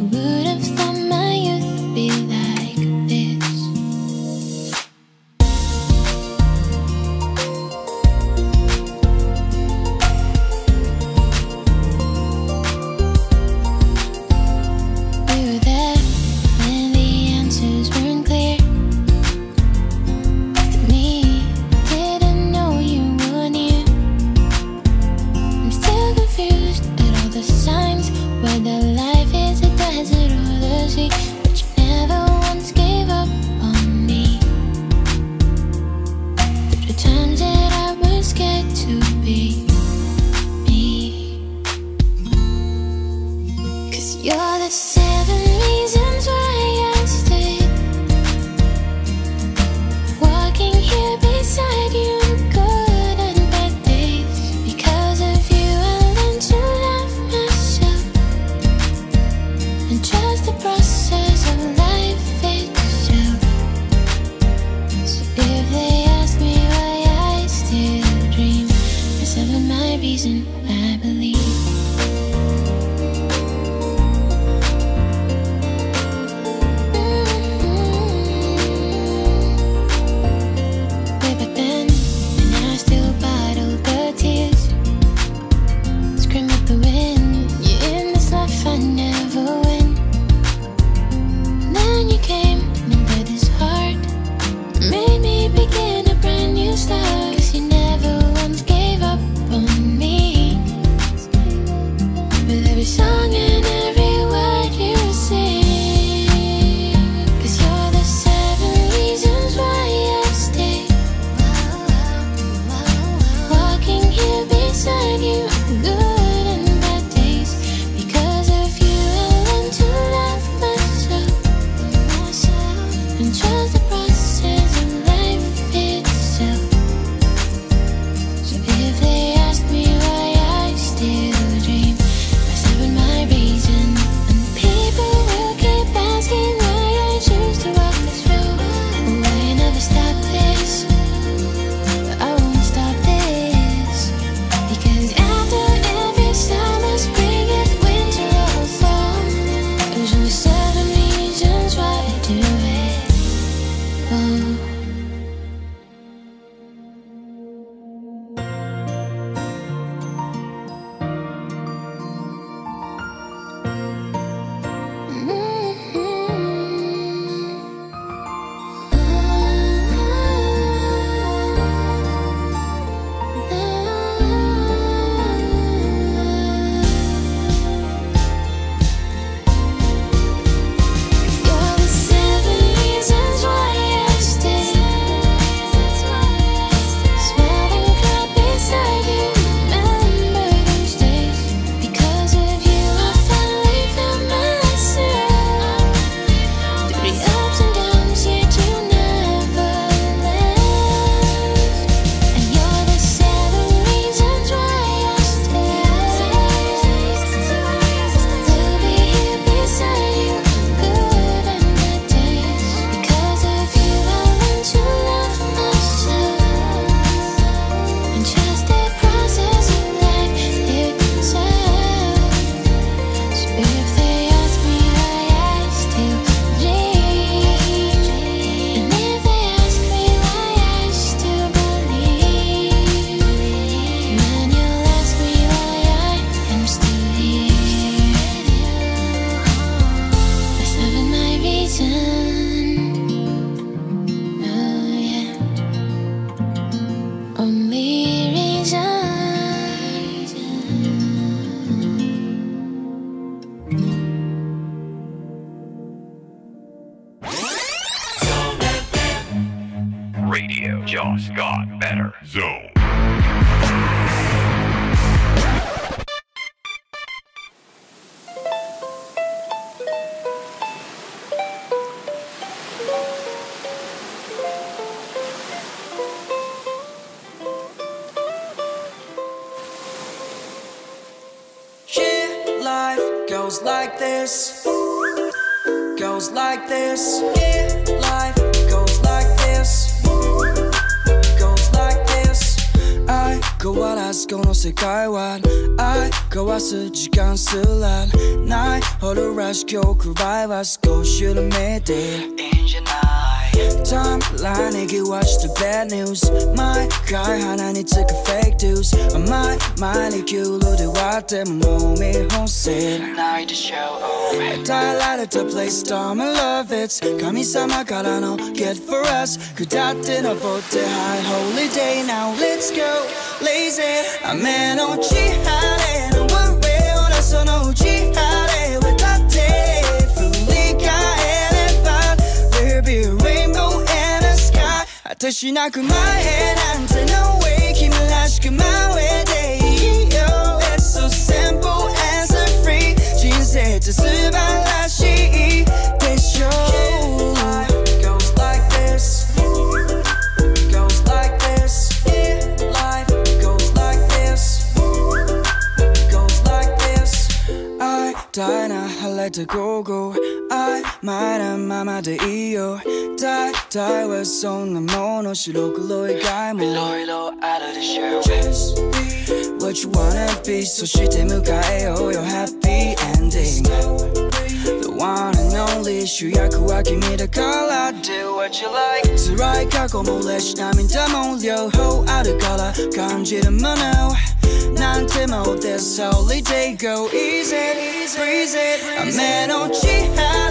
이기울어도 왔대 몸이 혼세 나의 the show over Dial the play storm and love it's 감히 삼아 갈아놓 get for us 그 닷된 어보때 high holiday Now let's go lazy I'm on 취하래 No worry 오라서 너 취하래 왜 닷대 Fully got elephant There'll be a rainbow and a sky 대신아 그만해 나한테 no way 힘을 하시고 my way 在这失败了戏的秀。Goes like this. This. I die now, I let the go go. I might have mama de io. Die, die, was on the mono? She look low, guy, more. Below, out of the show what you wanna be. So shite mukae oh your happy ending. The one and only Shuyaku wa kimi da kara Do what you like. Tsurai kako mo leshi nami da mo Yo ho aru kara kanjiru mono. Nante mo this holy day Go easy, breeze it Ame no chihara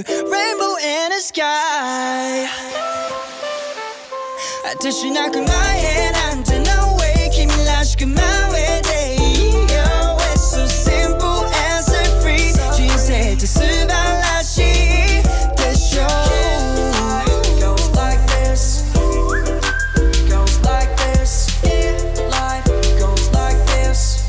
rainbow in the sky 대신아 그만해 나한테 no way 힘을 하시고 my way day Yo, It's so simple answer free 진세 뜻을 발라시 대쇼 Goes like this Goes like this Yeah, life goes like this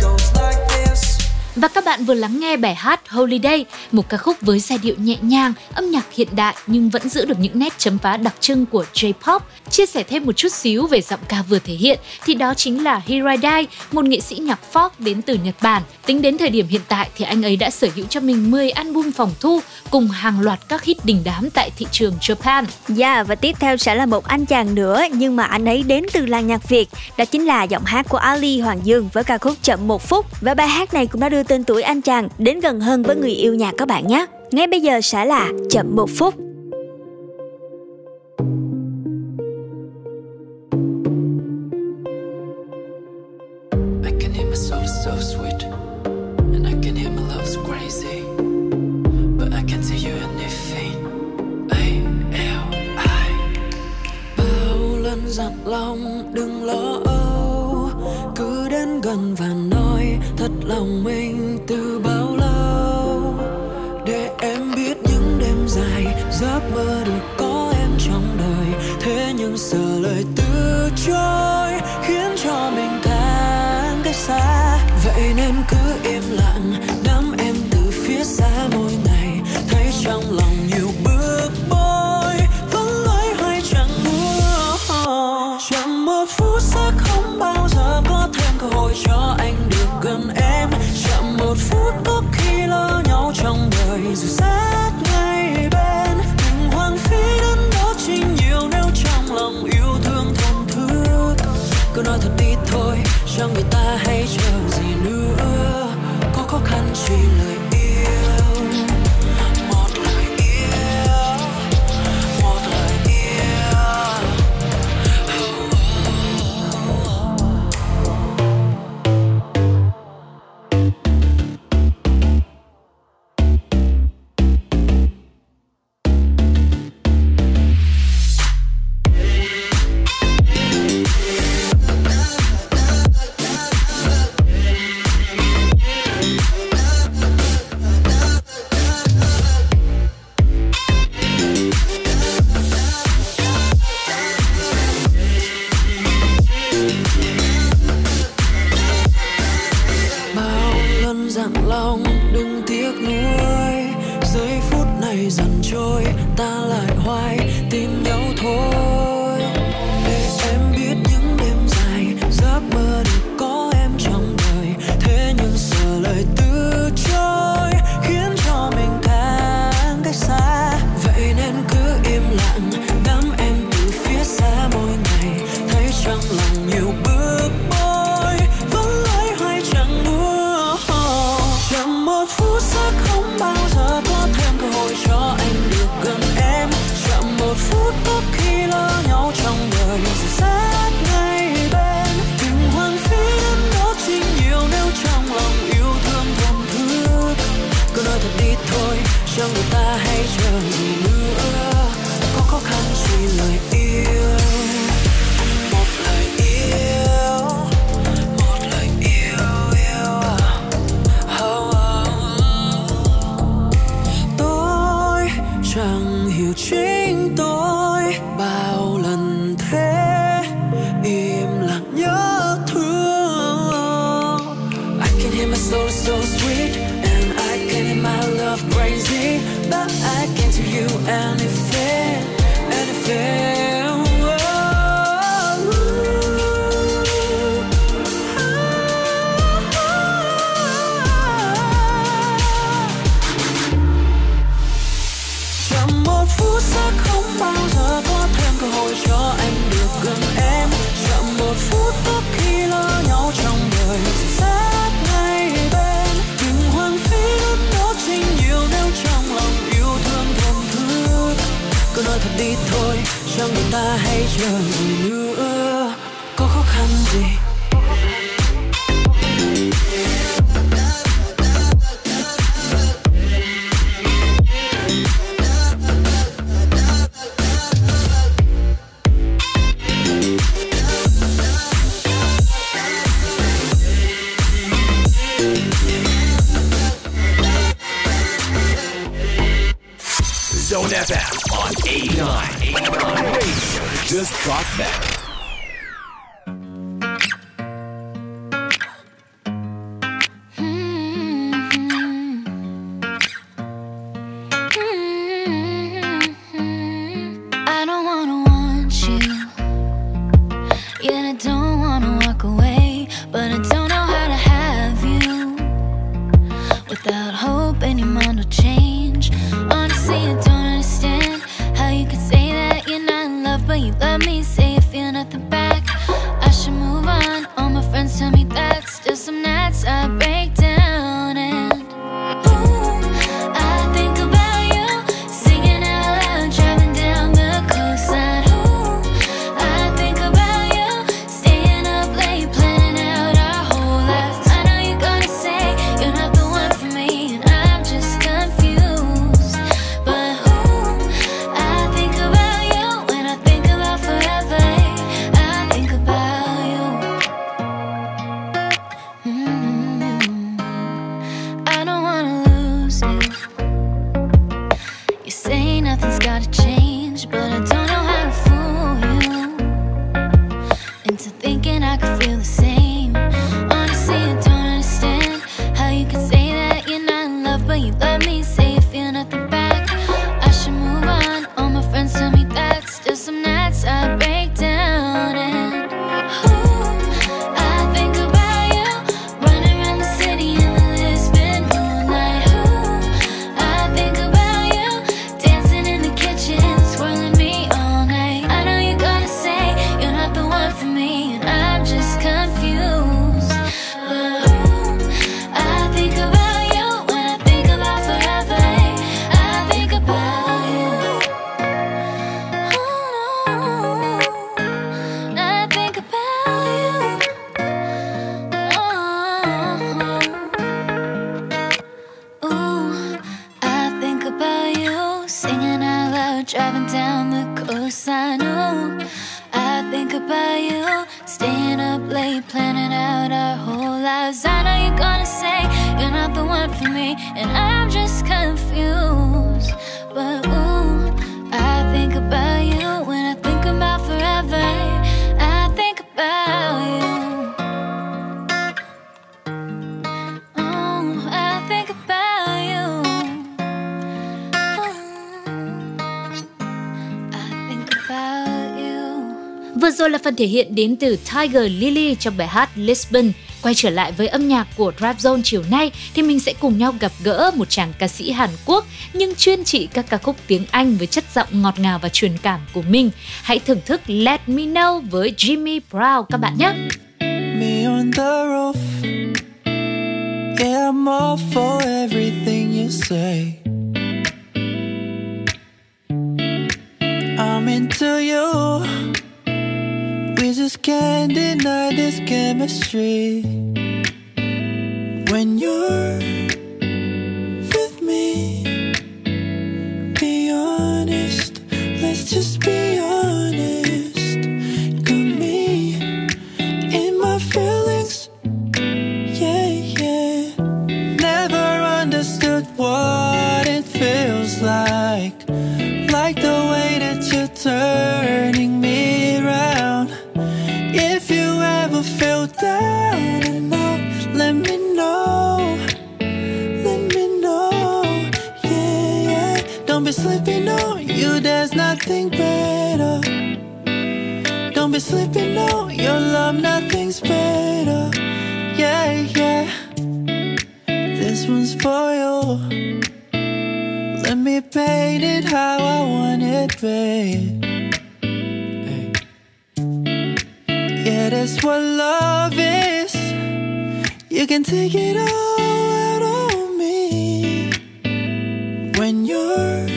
Goes like this Và các bạn vừa lắng nghe bài hát Holiday, một ca khúc với giai điệu nhẹ nhàng, âm nhạc hiện đại nhưng vẫn giữ được những nét chấm phá đặc trưng của J-pop. Chia sẻ thêm một chút xíu về giọng ca vừa thể hiện thì đó chính là Hiradai, một nghệ sĩ nhạc folk đến từ Nhật Bản. Tính đến thời điểm hiện tại thì anh ấy đã sở hữu cho mình 10 album phòng thu cùng hàng loạt các hit đình đám tại thị trường Japan. Yeah, và tiếp theo sẽ là một anh chàng nữa nhưng mà anh ấy đến từ làng nhạc Việt. Đó chính là giọng hát của Ali Hoàng Dương với ca khúc Chậm một phút. Và bài hát này cũng đã đưa tên tuổi anh chàng đến gần hơn với người yêu nhạc các bạn nhé. Ngay bây giờ sẽ là Chậm một phút. Bao lần dặn lòng đừng lo âu, cứ đến gần và nói thật lòng mình từ bao dài giấc mơ được có em trong đời, thế nhưng giờ lời từ chối khiến cho mình càng cách xa. Vậy nên cứ im lặng nắm em từ phía xa mỗi ngày. Thấy trong lòng nhiều bước bối vẫn loay hoay chẳng mưa, chẳng một phút sẽ không bao giờ có thêm cơ hội cho anh được gần em. Chẳng một phút có khi lỡ nhau trong đời dù xa. Nói thật đi thôi. Cho người ta phần thể hiện đến từ Tiger Lily trong bài hát Lisbon. Quay trở lại với âm nhạc của Trap Zone chiều nay thì mình sẽ cùng nhau gặp gỡ một chàng ca sĩ Hàn Quốc nhưng chuyên trị các ca khúc tiếng Anh với chất giọng ngọt ngào và truyền cảm của mình. Hãy thưởng thức Let Me Know với Jimmy Brown các bạn nhé. Me on the roof. Yeah, I'm all for everything you say. I'm into you. Just can't deny this chemistry. When you're with me Be honest, let's just be honest nothing better. Don't be sleeping on your love, nothing's better. Yeah, yeah. This one's for you. Let me paint it how I want it, babe. Yeah, that's what love is. You can take it all out on me when you're.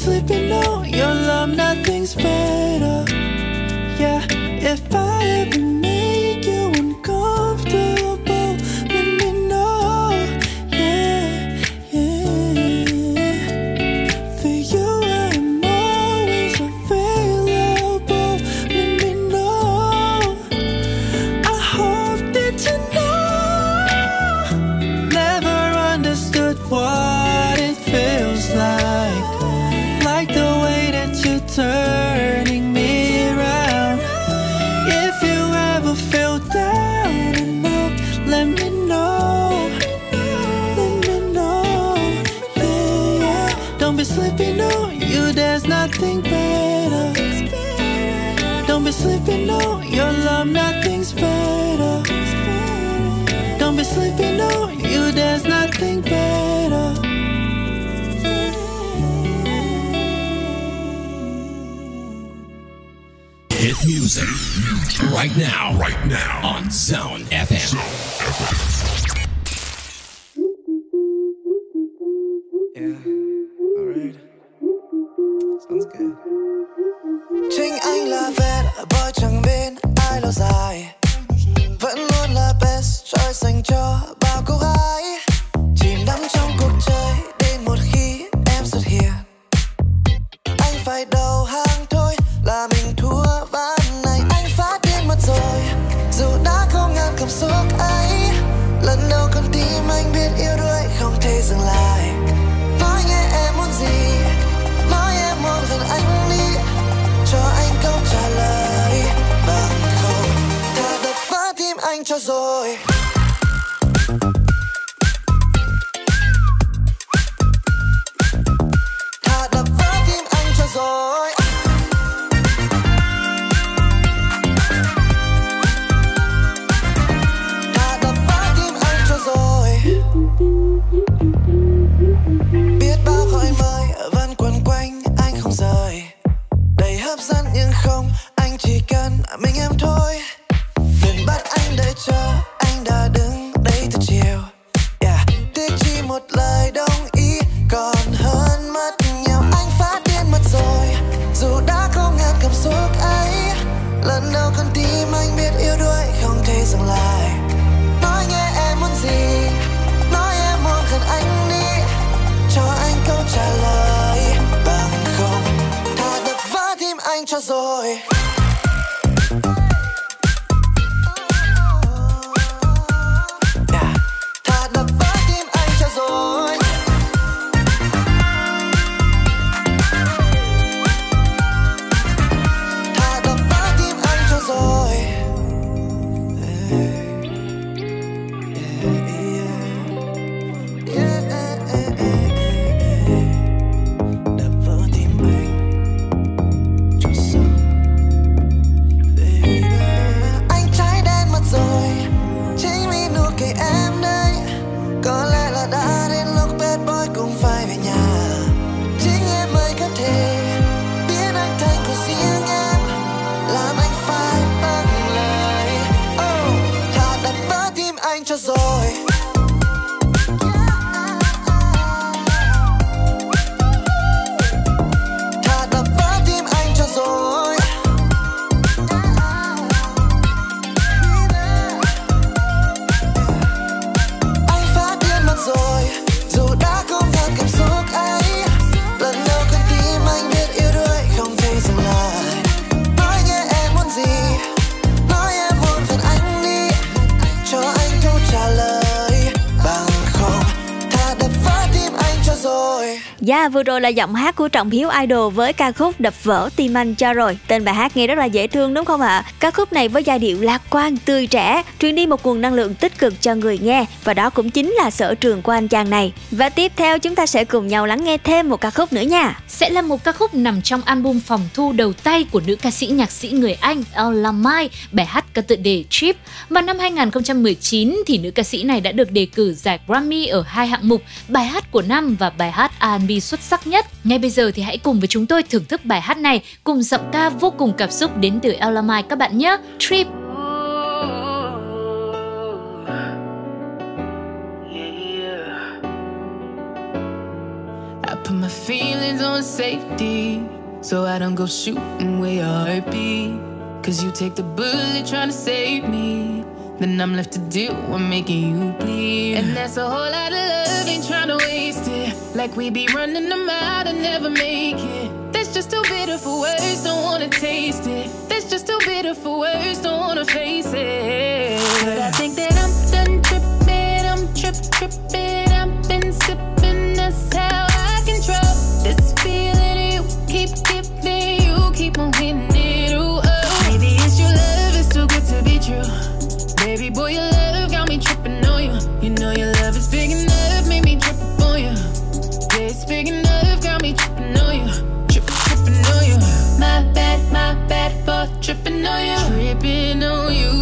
sleeping on your love, nothing's better. right now, right now. On Zone vừa rồi là giọng hát của Trọng Hiếu Idol với ca khúc Đập vỡ tim anh cho rồi. Tên bài hát nghe rất là dễ thương đúng không ạ? Ca khúc này với giai điệu lạc quan, tươi trẻ, truyền đi một nguồn năng lượng tích cực cho người nghe và đó cũng chính là sở trường của anh chàng này. Và tiếp theo chúng ta sẽ cùng nhau lắng nghe thêm một ca khúc nữa nha. sẽ là một ca khúc nằm trong album phòng thu đầu tay của nữ ca sĩ nhạc sĩ người Anh Ella Mai, bài hát có tựa đề Trip. Vào năm 2019 thì nữ ca sĩ này đã được đề cử giải Grammy ở hai hạng mục, bài hát của năm và bài hát R&B xuất xuất sắc nhất. Ngay bây giờ thì hãy cùng với chúng tôi thưởng thức bài hát này cùng giọng ca vô cùng cảm xúc đến từ Elamai các bạn nhé. Trip put my feelings on safety, so I don't go shooting where your heart be. Cause you take the bullet trying to save me. Then I'm left to deal with making you bleed. And that's a whole lot of love, ain't trying to waste it. Like we be running them out and never make it. That's just too bitter for words, don't wanna taste it. That's just too bitter for words, don't wanna face it. But I think that I'm done tripping, I'm trip tripping. My bad, my bad for tripping on you. Tripping on you.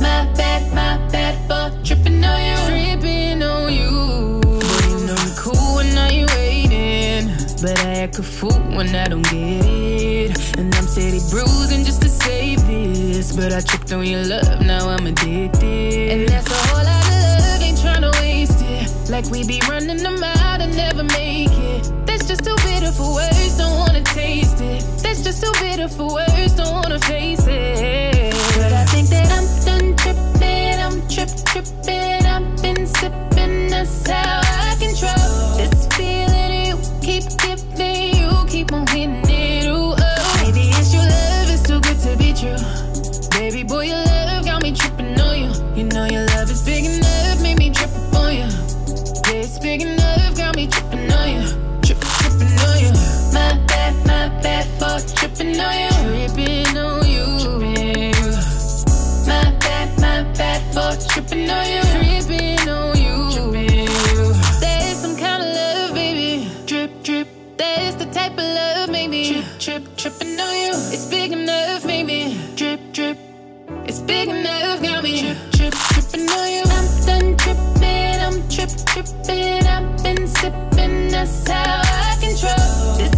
My bad, my bad for tripping on you. Tripping on you. You know cool when I ain't waiting. But I act a fool when I don't get it. And I'm steady bruising just to save this. But I tripped on your love, now I'm addicted. And that's a whole lot of love, ain't tryna waste it. Like we be running them out and never make it. That's just too bitter for words, don't it. That's just too bitter for words, don't wanna face it. But I think that I'm done tripping, I'm trip tripping. I've been sipping, that's how I control this feeling you keep giving. You keep on hitting bad, my bad for tripping on you. Tripping on you. My bad, my bad for tripping on you. Tripping on you. There's some kind of love, baby. Drip, drip. That's the type of love, maybe. Trip, trip, tripping on you. It's big enough, maybe. Drip, drip. It's big enough, got me. Trip, trip, tripping on you. I'm done tripping, I'm trip, tripping. I've been sipping, that's how I control this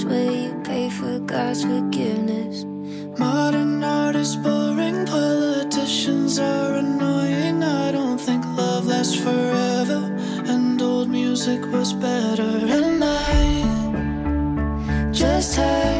Business where you pay for God's forgiveness. Modern art is boring, politicians are annoying. I don't think love lasts forever, and old music was better. And I just hurt,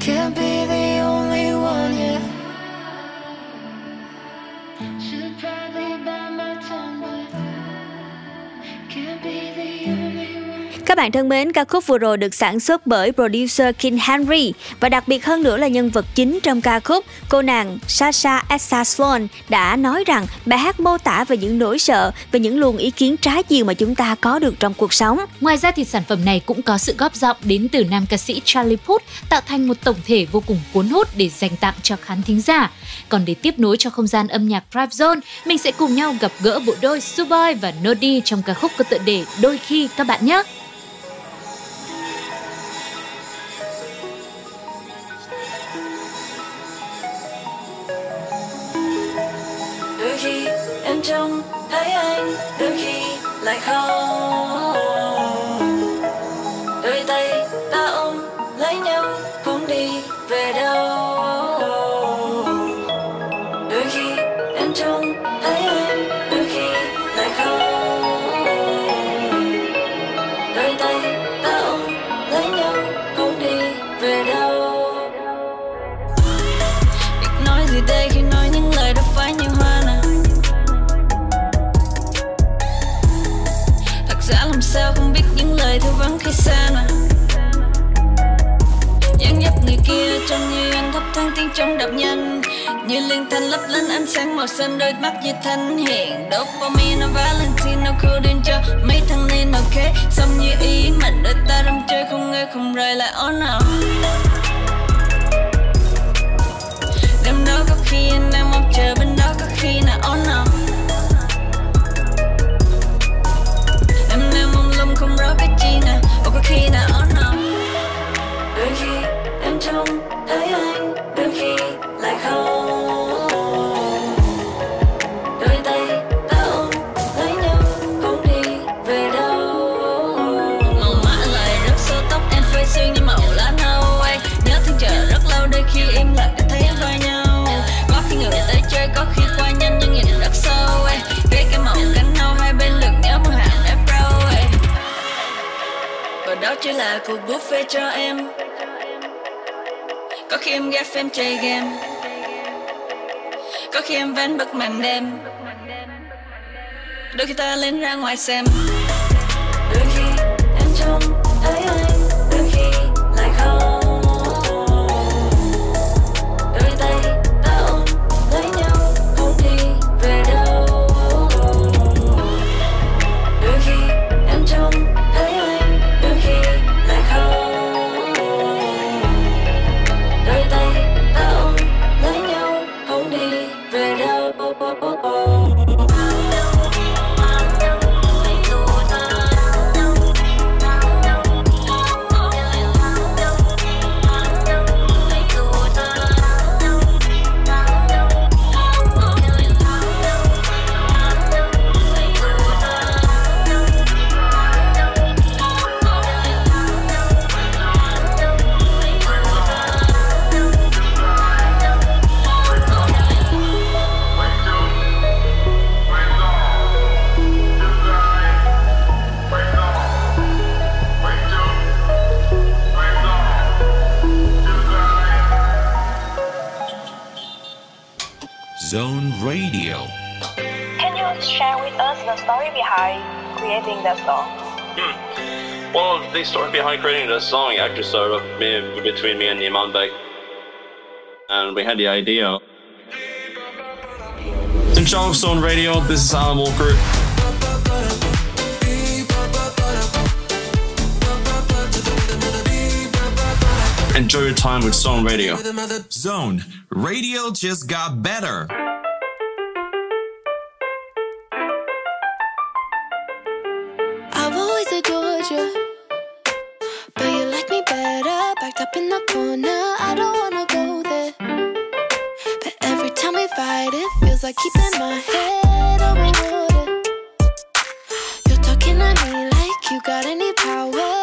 can't be Các bạn thân mến, ca khúc vừa rồi được sản xuất bởi producer King Henry và đặc biệt hơn nữa là nhân vật chính trong ca khúc, cô nàng Sasha Essa Sloan đã nói rằng bài hát mô tả về những nỗi sợ và những luồng ý kiến trái chiều mà chúng ta có được trong cuộc sống. Ngoài ra thì sản phẩm này cũng có sự góp giọng đến từ nam ca sĩ Charlie Puth tạo thành một tổng thể vô cùng cuốn hút để dành tặng cho khán thính giả. Còn để tiếp nối cho không gian âm nhạc Drive Zone, mình sẽ cùng nhau gặp gỡ bộ đôi Suboy và Nodi trong ca khúc có tựa đề Đôi khi các bạn nhé. Em trông thấy anh, đôi khi lại không. Đôi tay ta ôm lấy nhau, không đi về đâu. Thư vắng khi xa mà. Dáng dấp người kia trông như anh thấp thoáng tiếng trống đập nhanh. Như liên thanh lấp lánh ánh sáng màu xanh đôi mắt như thanh hiện. Dopamine valentino codeine cho mấy thằng nên ok xong như ý mình đôi ta đâm chơi không ngơi không rời lại oh nào. Đêm đó có khi anh đang mong chờ, bên đó có khi là oh nào. Có khi là on đôi khi em trông thấy anh đôi khi lại không. Chỉ là cuộc buffet cho em. Có khi em ghép em chơi game. Có khi em vén bức màn đêm. Đôi khi ta lên ra ngoài xem. Zone Radio. Can you share with us the story behind creating that song? Hmm. Well, the story behind creating the song actually started up me- between me and Iman Beck. And we had the idea. In Charles Stone Radio, this is Alan Walker. Enjoy your time with Stone Radio. Zone Radio just got better. I've always adored you, but you like me better. Backed up in the corner, I don't wanna go there. But every time we fight, it feels like keeping my head over water. You're talking at me like you got any power.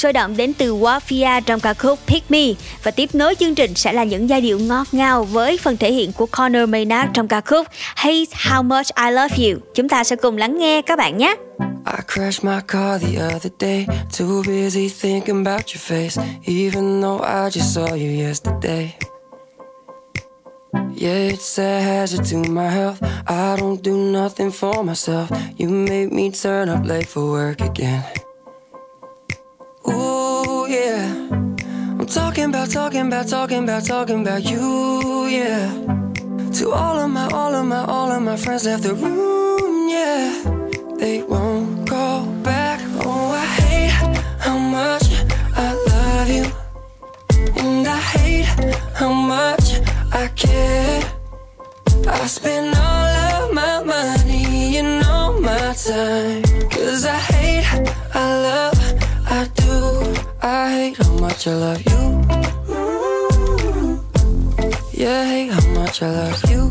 Sôi động đến từ Wafia trong ca khúc Pick Me và tiếp nối chương trình sẽ là những giai điệu ngọt ngào với phần thể hiện của Connor Maynard trong ca khúc Hate How Much I Love You. Chúng ta sẽ cùng lắng nghe các bạn nhé. I crashed my car the other day, too busy thinking about your face, even though I just saw you yesterday. Yeah, it's a hazard to my health. I don't do nothing for myself. You made me turn up late for work again. Ooh, yeah. I'm talking about, talking about, talking about, talking about you, yeah. To all of my, all of my, all of my friends left the room, yeah. They won't go back. Oh, I hate how much I love you. And I hate how much I care. I spend all of my money and all my time. Hate how much I love you. Yeah, I hate how much I love you.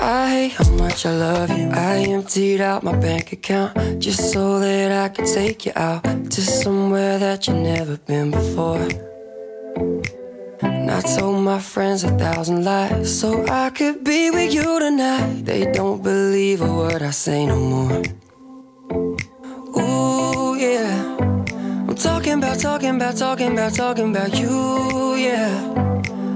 Ah, I hate how much I love you. I emptied out my bank account just so that I could take you out to somewhere that you've never been before. And I told my friends a thousand lies so I could be with you tonight. They don't believe a word I say no more. Ooh, yeah. I'm talking about, talking about, talking about, talking about you, yeah.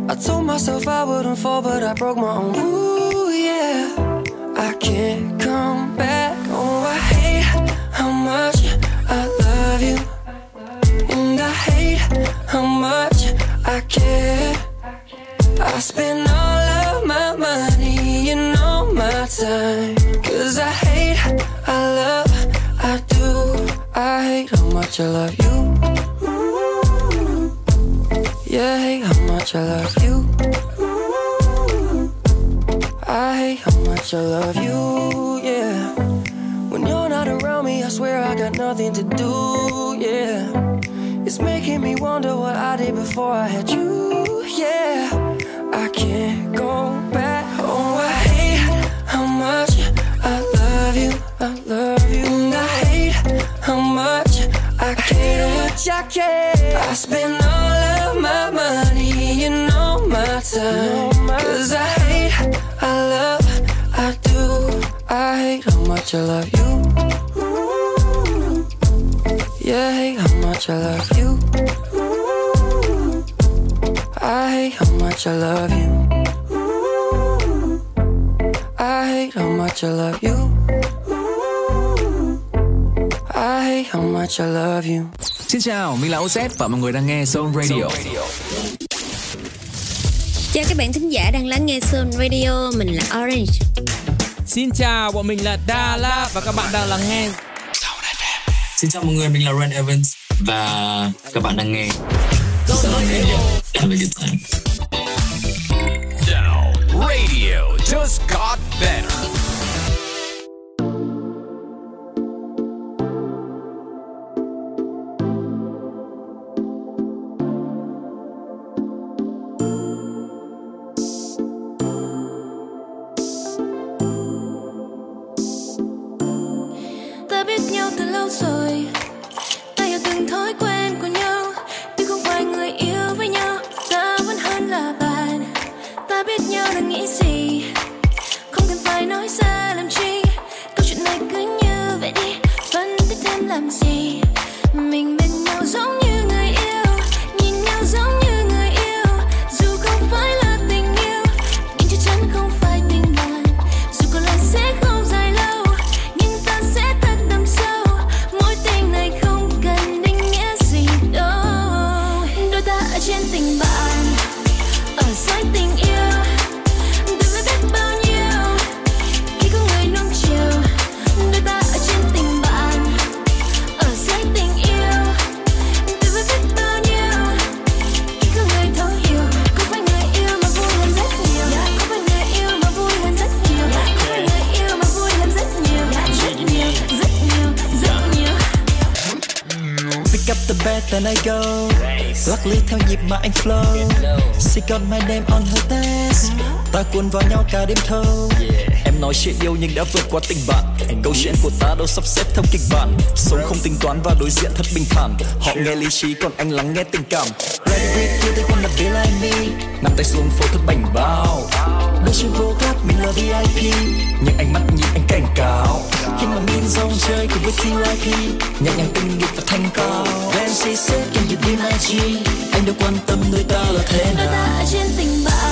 I told myself I wouldn't fall, but I broke my own. Ooh, yeah. I can't come back. Oh, I hate how much I love you. And I hate how much I care. I spend all of my money and all my time. Cause I hate, I love, much I love you. Yeah, hate how much I love you. Ah, I hate how much I love you, yeah. When you're not around me, I swear I got nothing to do, yeah. It's making me wonder what I did before I had you, yeah. I can't go back. Oh, I hate how much I love you, I love you. And I hate how much I. Much I spend all of my money and all my time. Cause I hate, I love, I do. I hate how much I love you. Yeah, I hate how much I love you. I hate how much I love you. I hate how much I love you. I hate how much I love you. Xin chào, mình là OZ và mọi người đang nghe Zone Radio. Chào các bạn thính giả đang lắng nghe Sun Radio, mình là Orange. Xin chào, bọn mình là Đà La và các bạn đang lắng nghe Xin chào mọi người, mình là Ren Evans và các bạn đang nghe Zone Radio. Have a good time. Now, radio just got better. Cuốn vào nhau cả đêm thâu Em nói chuyện yêu nhưng đã vượt qua tình bạn. Câu chuyện của ta đâu sắp xếp theo kịch bản. Sống không tính toán và đối diện thật bình thản. Họ nghe lý trí còn anh lắng nghe tình cảm. Ready with you they wanna be like me Nắm tay xuống phố thật bảnh bao. Đôi chân vô gác mình là VIP Nhưng ánh mắt nhìn anh cảnh cáo. Khi mà min zone chơi cùng với TYP Nhẹ nhàng tinh nghịch và thanh cao. Then she said can you be my G? Anh đâu quan tâm nơi ta là thế Nơi ta nào ở trên tình bạn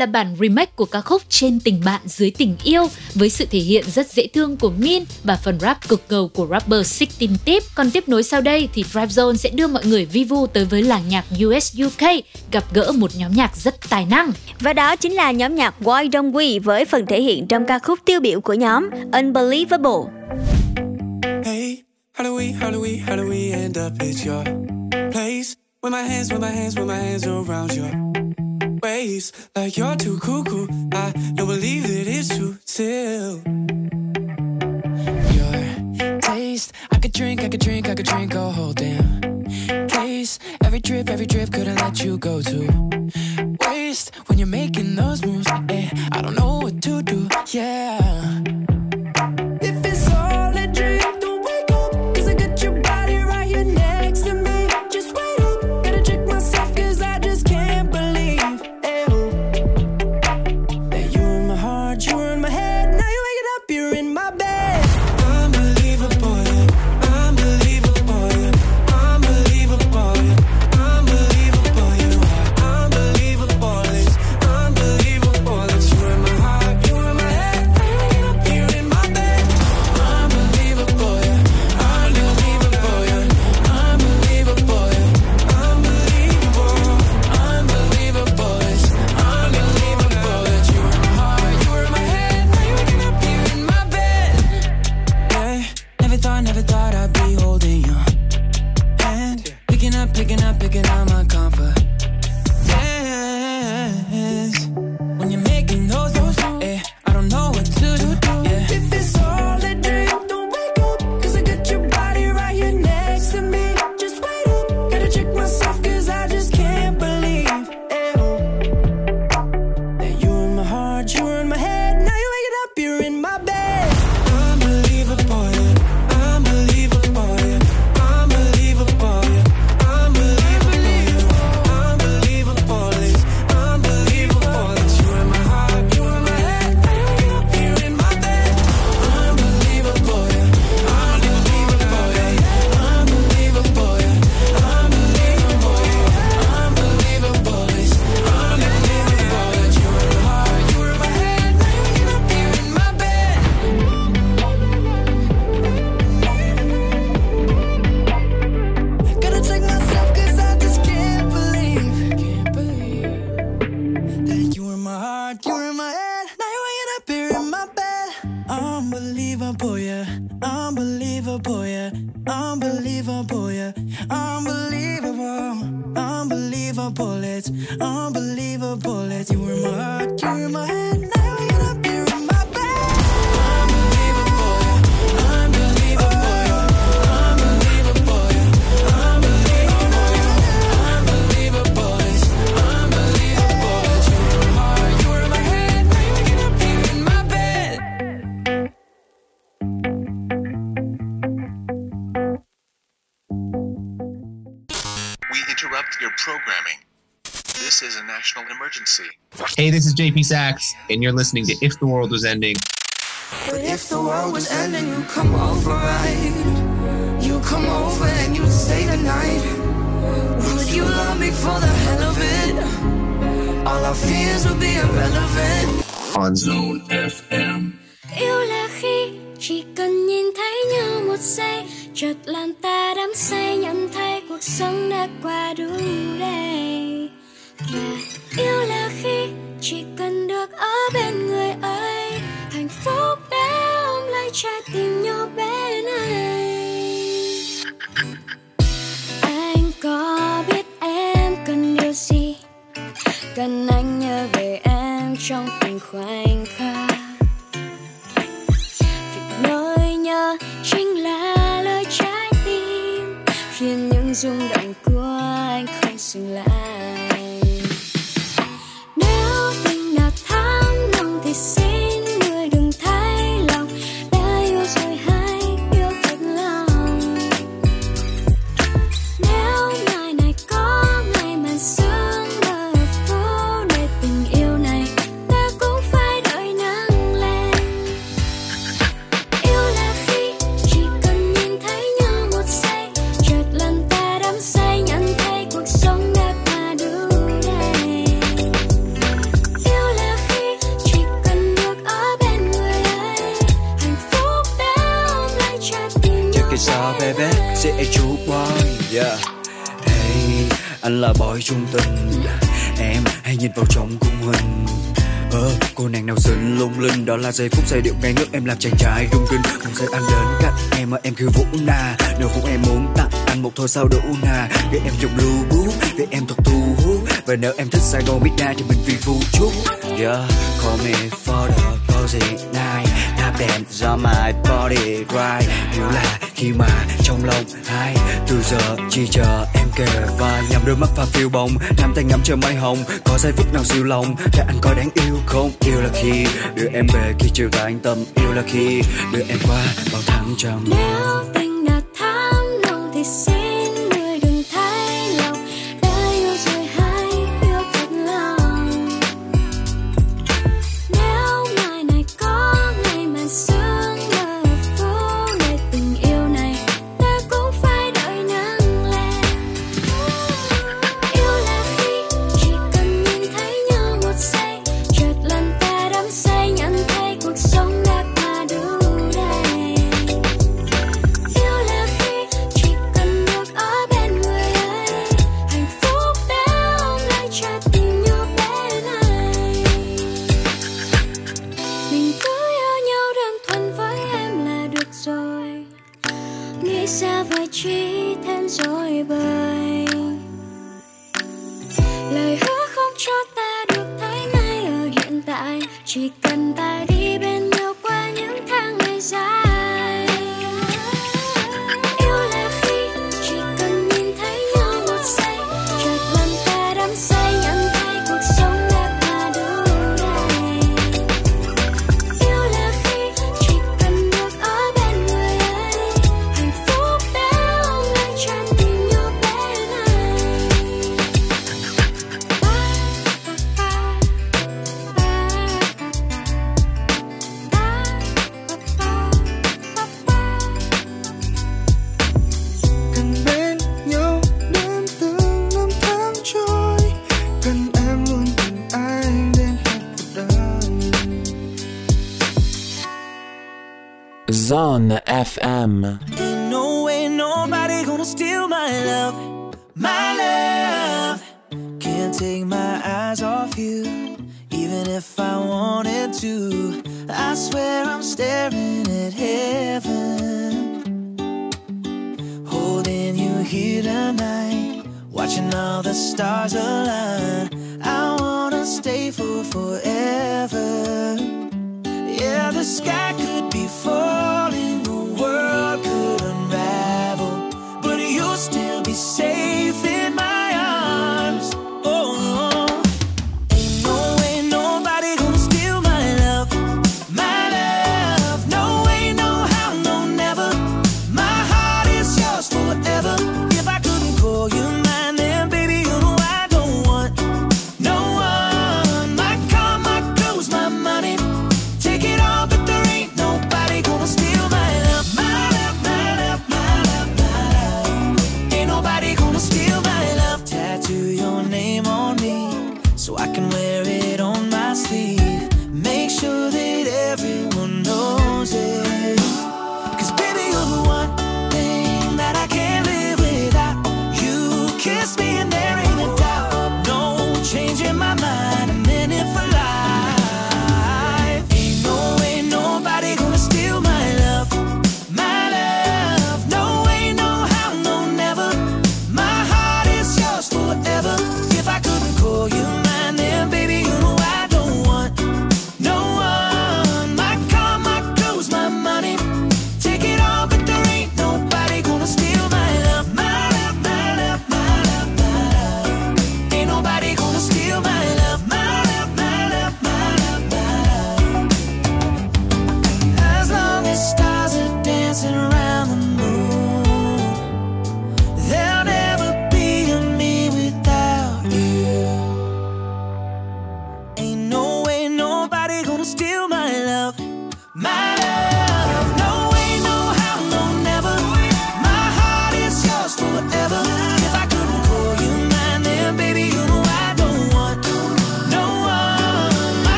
là bản remake của ca khúc Trên tình bạn dưới tình yêu với sự thể hiện rất dễ thương của Min và phần rap cực ngầu của rapper 16 Tip. Còn tiếp nối sau đây thì Drive Zone sẽ đưa mọi người vi vu tới với làng nhạc US UK gặp gỡ một nhóm nhạc rất tài năng. Và đó chính là nhóm nhạc Why Don't We với phần thể hiện trong ca khúc tiêu biểu của nhóm Unbelievable. Hey, how do we, how do we, how do we end up at your place? With my hands, with my hands, with my hands around your waist. Like you're too cool. I don't believe that it's true still. Your taste, I could drink, I could drink, I could drink a whole damn case. Every drip, every drip couldn't let you go to waste when you're making those moves. I don't know what to do. Yeah. JP Sachs, and you're listening to If the World Was Ending. But if the world was ending, you come over, right? You come over and you stay the night. Would you love me for the hell of it? All our fears would be irrelevant. On zone. giây phút giây điệu ngay ngước em làm chàng trai rung rinh cùng giây ăn đến cạnh em mà em cứ vũ na. Nếu không em muốn tặng, ăn một thôi sao đủ na. Để em dùng lưu bút để em thật thu hút và nếu em thích Sài Gòn biết Midnight thì mình vì vũ chút yeah, call me for the cozy night. Tap dance do my body, right. Hiểu là khi mà trong lòng hai từ giờ chỉ chờ, em kề và nhắm đôi mắt pha phiêu bồng nắm tay ngắm chờ mây hồng, có giây phút nào siêu lòng. Để anh coi đáng yêu không? Yêu là khi đưa em về khi chưa và anh tâm. Yêu là khi đưa em qua bao tháng trầm nếu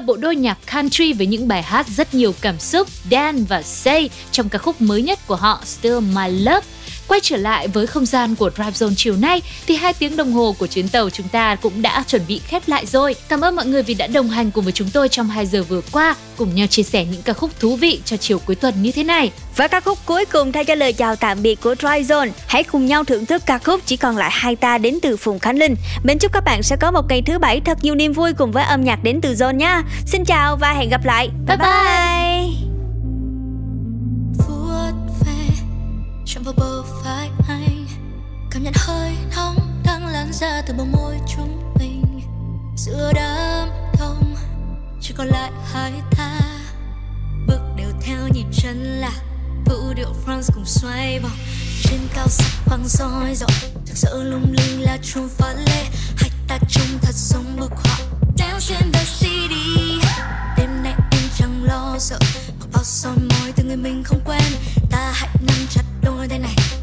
bộ đôi nhạc country với những bài hát rất nhiều cảm xúc, Dan và Say trong ca khúc mới nhất của họ Still My Love. Quay trở lại với không gian của Drive Zone chiều nay thì hai tiếng đồng hồ của chuyến tàu chúng ta cũng đã chuẩn bị khép lại rồi. Cảm ơn mọi người vì đã đồng hành cùng với chúng tôi trong 2 giờ vừa qua, cùng nhau chia sẻ những ca khúc thú vị cho chiều cuối tuần như thế này. Và ca khúc cuối cùng thay cho lời chào tạm biệt của Dry Zone, hãy cùng nhau thưởng thức ca khúc chỉ còn lại hai ta đến từ Phùng Khánh Linh. Mến chúc các bạn sẽ có một ngày thứ bảy thật nhiều niềm vui cùng với âm nhạc đến từ Zone nha. Xin chào và hẹn gặp lại. Bye bye. bye. Chạm vào bờ vai anh cảm nhận hơi nóng đang lan ra từ bờ môi chúng mình. Giữa đám đông, chỉ còn lại hai ta. Bước đều theo nhịp chân là vũ điệu France cùng xoay vòng. Trên cao sắc vang roi rọi thực sự lung linh là chuông pha lê. Hai ta trông thật giống bức họa. Dance in the city đêm nay anh chẳng lo sợ, mặc bao soi môi từ người mình không quen ta hãy nắm chặt đôi tay này.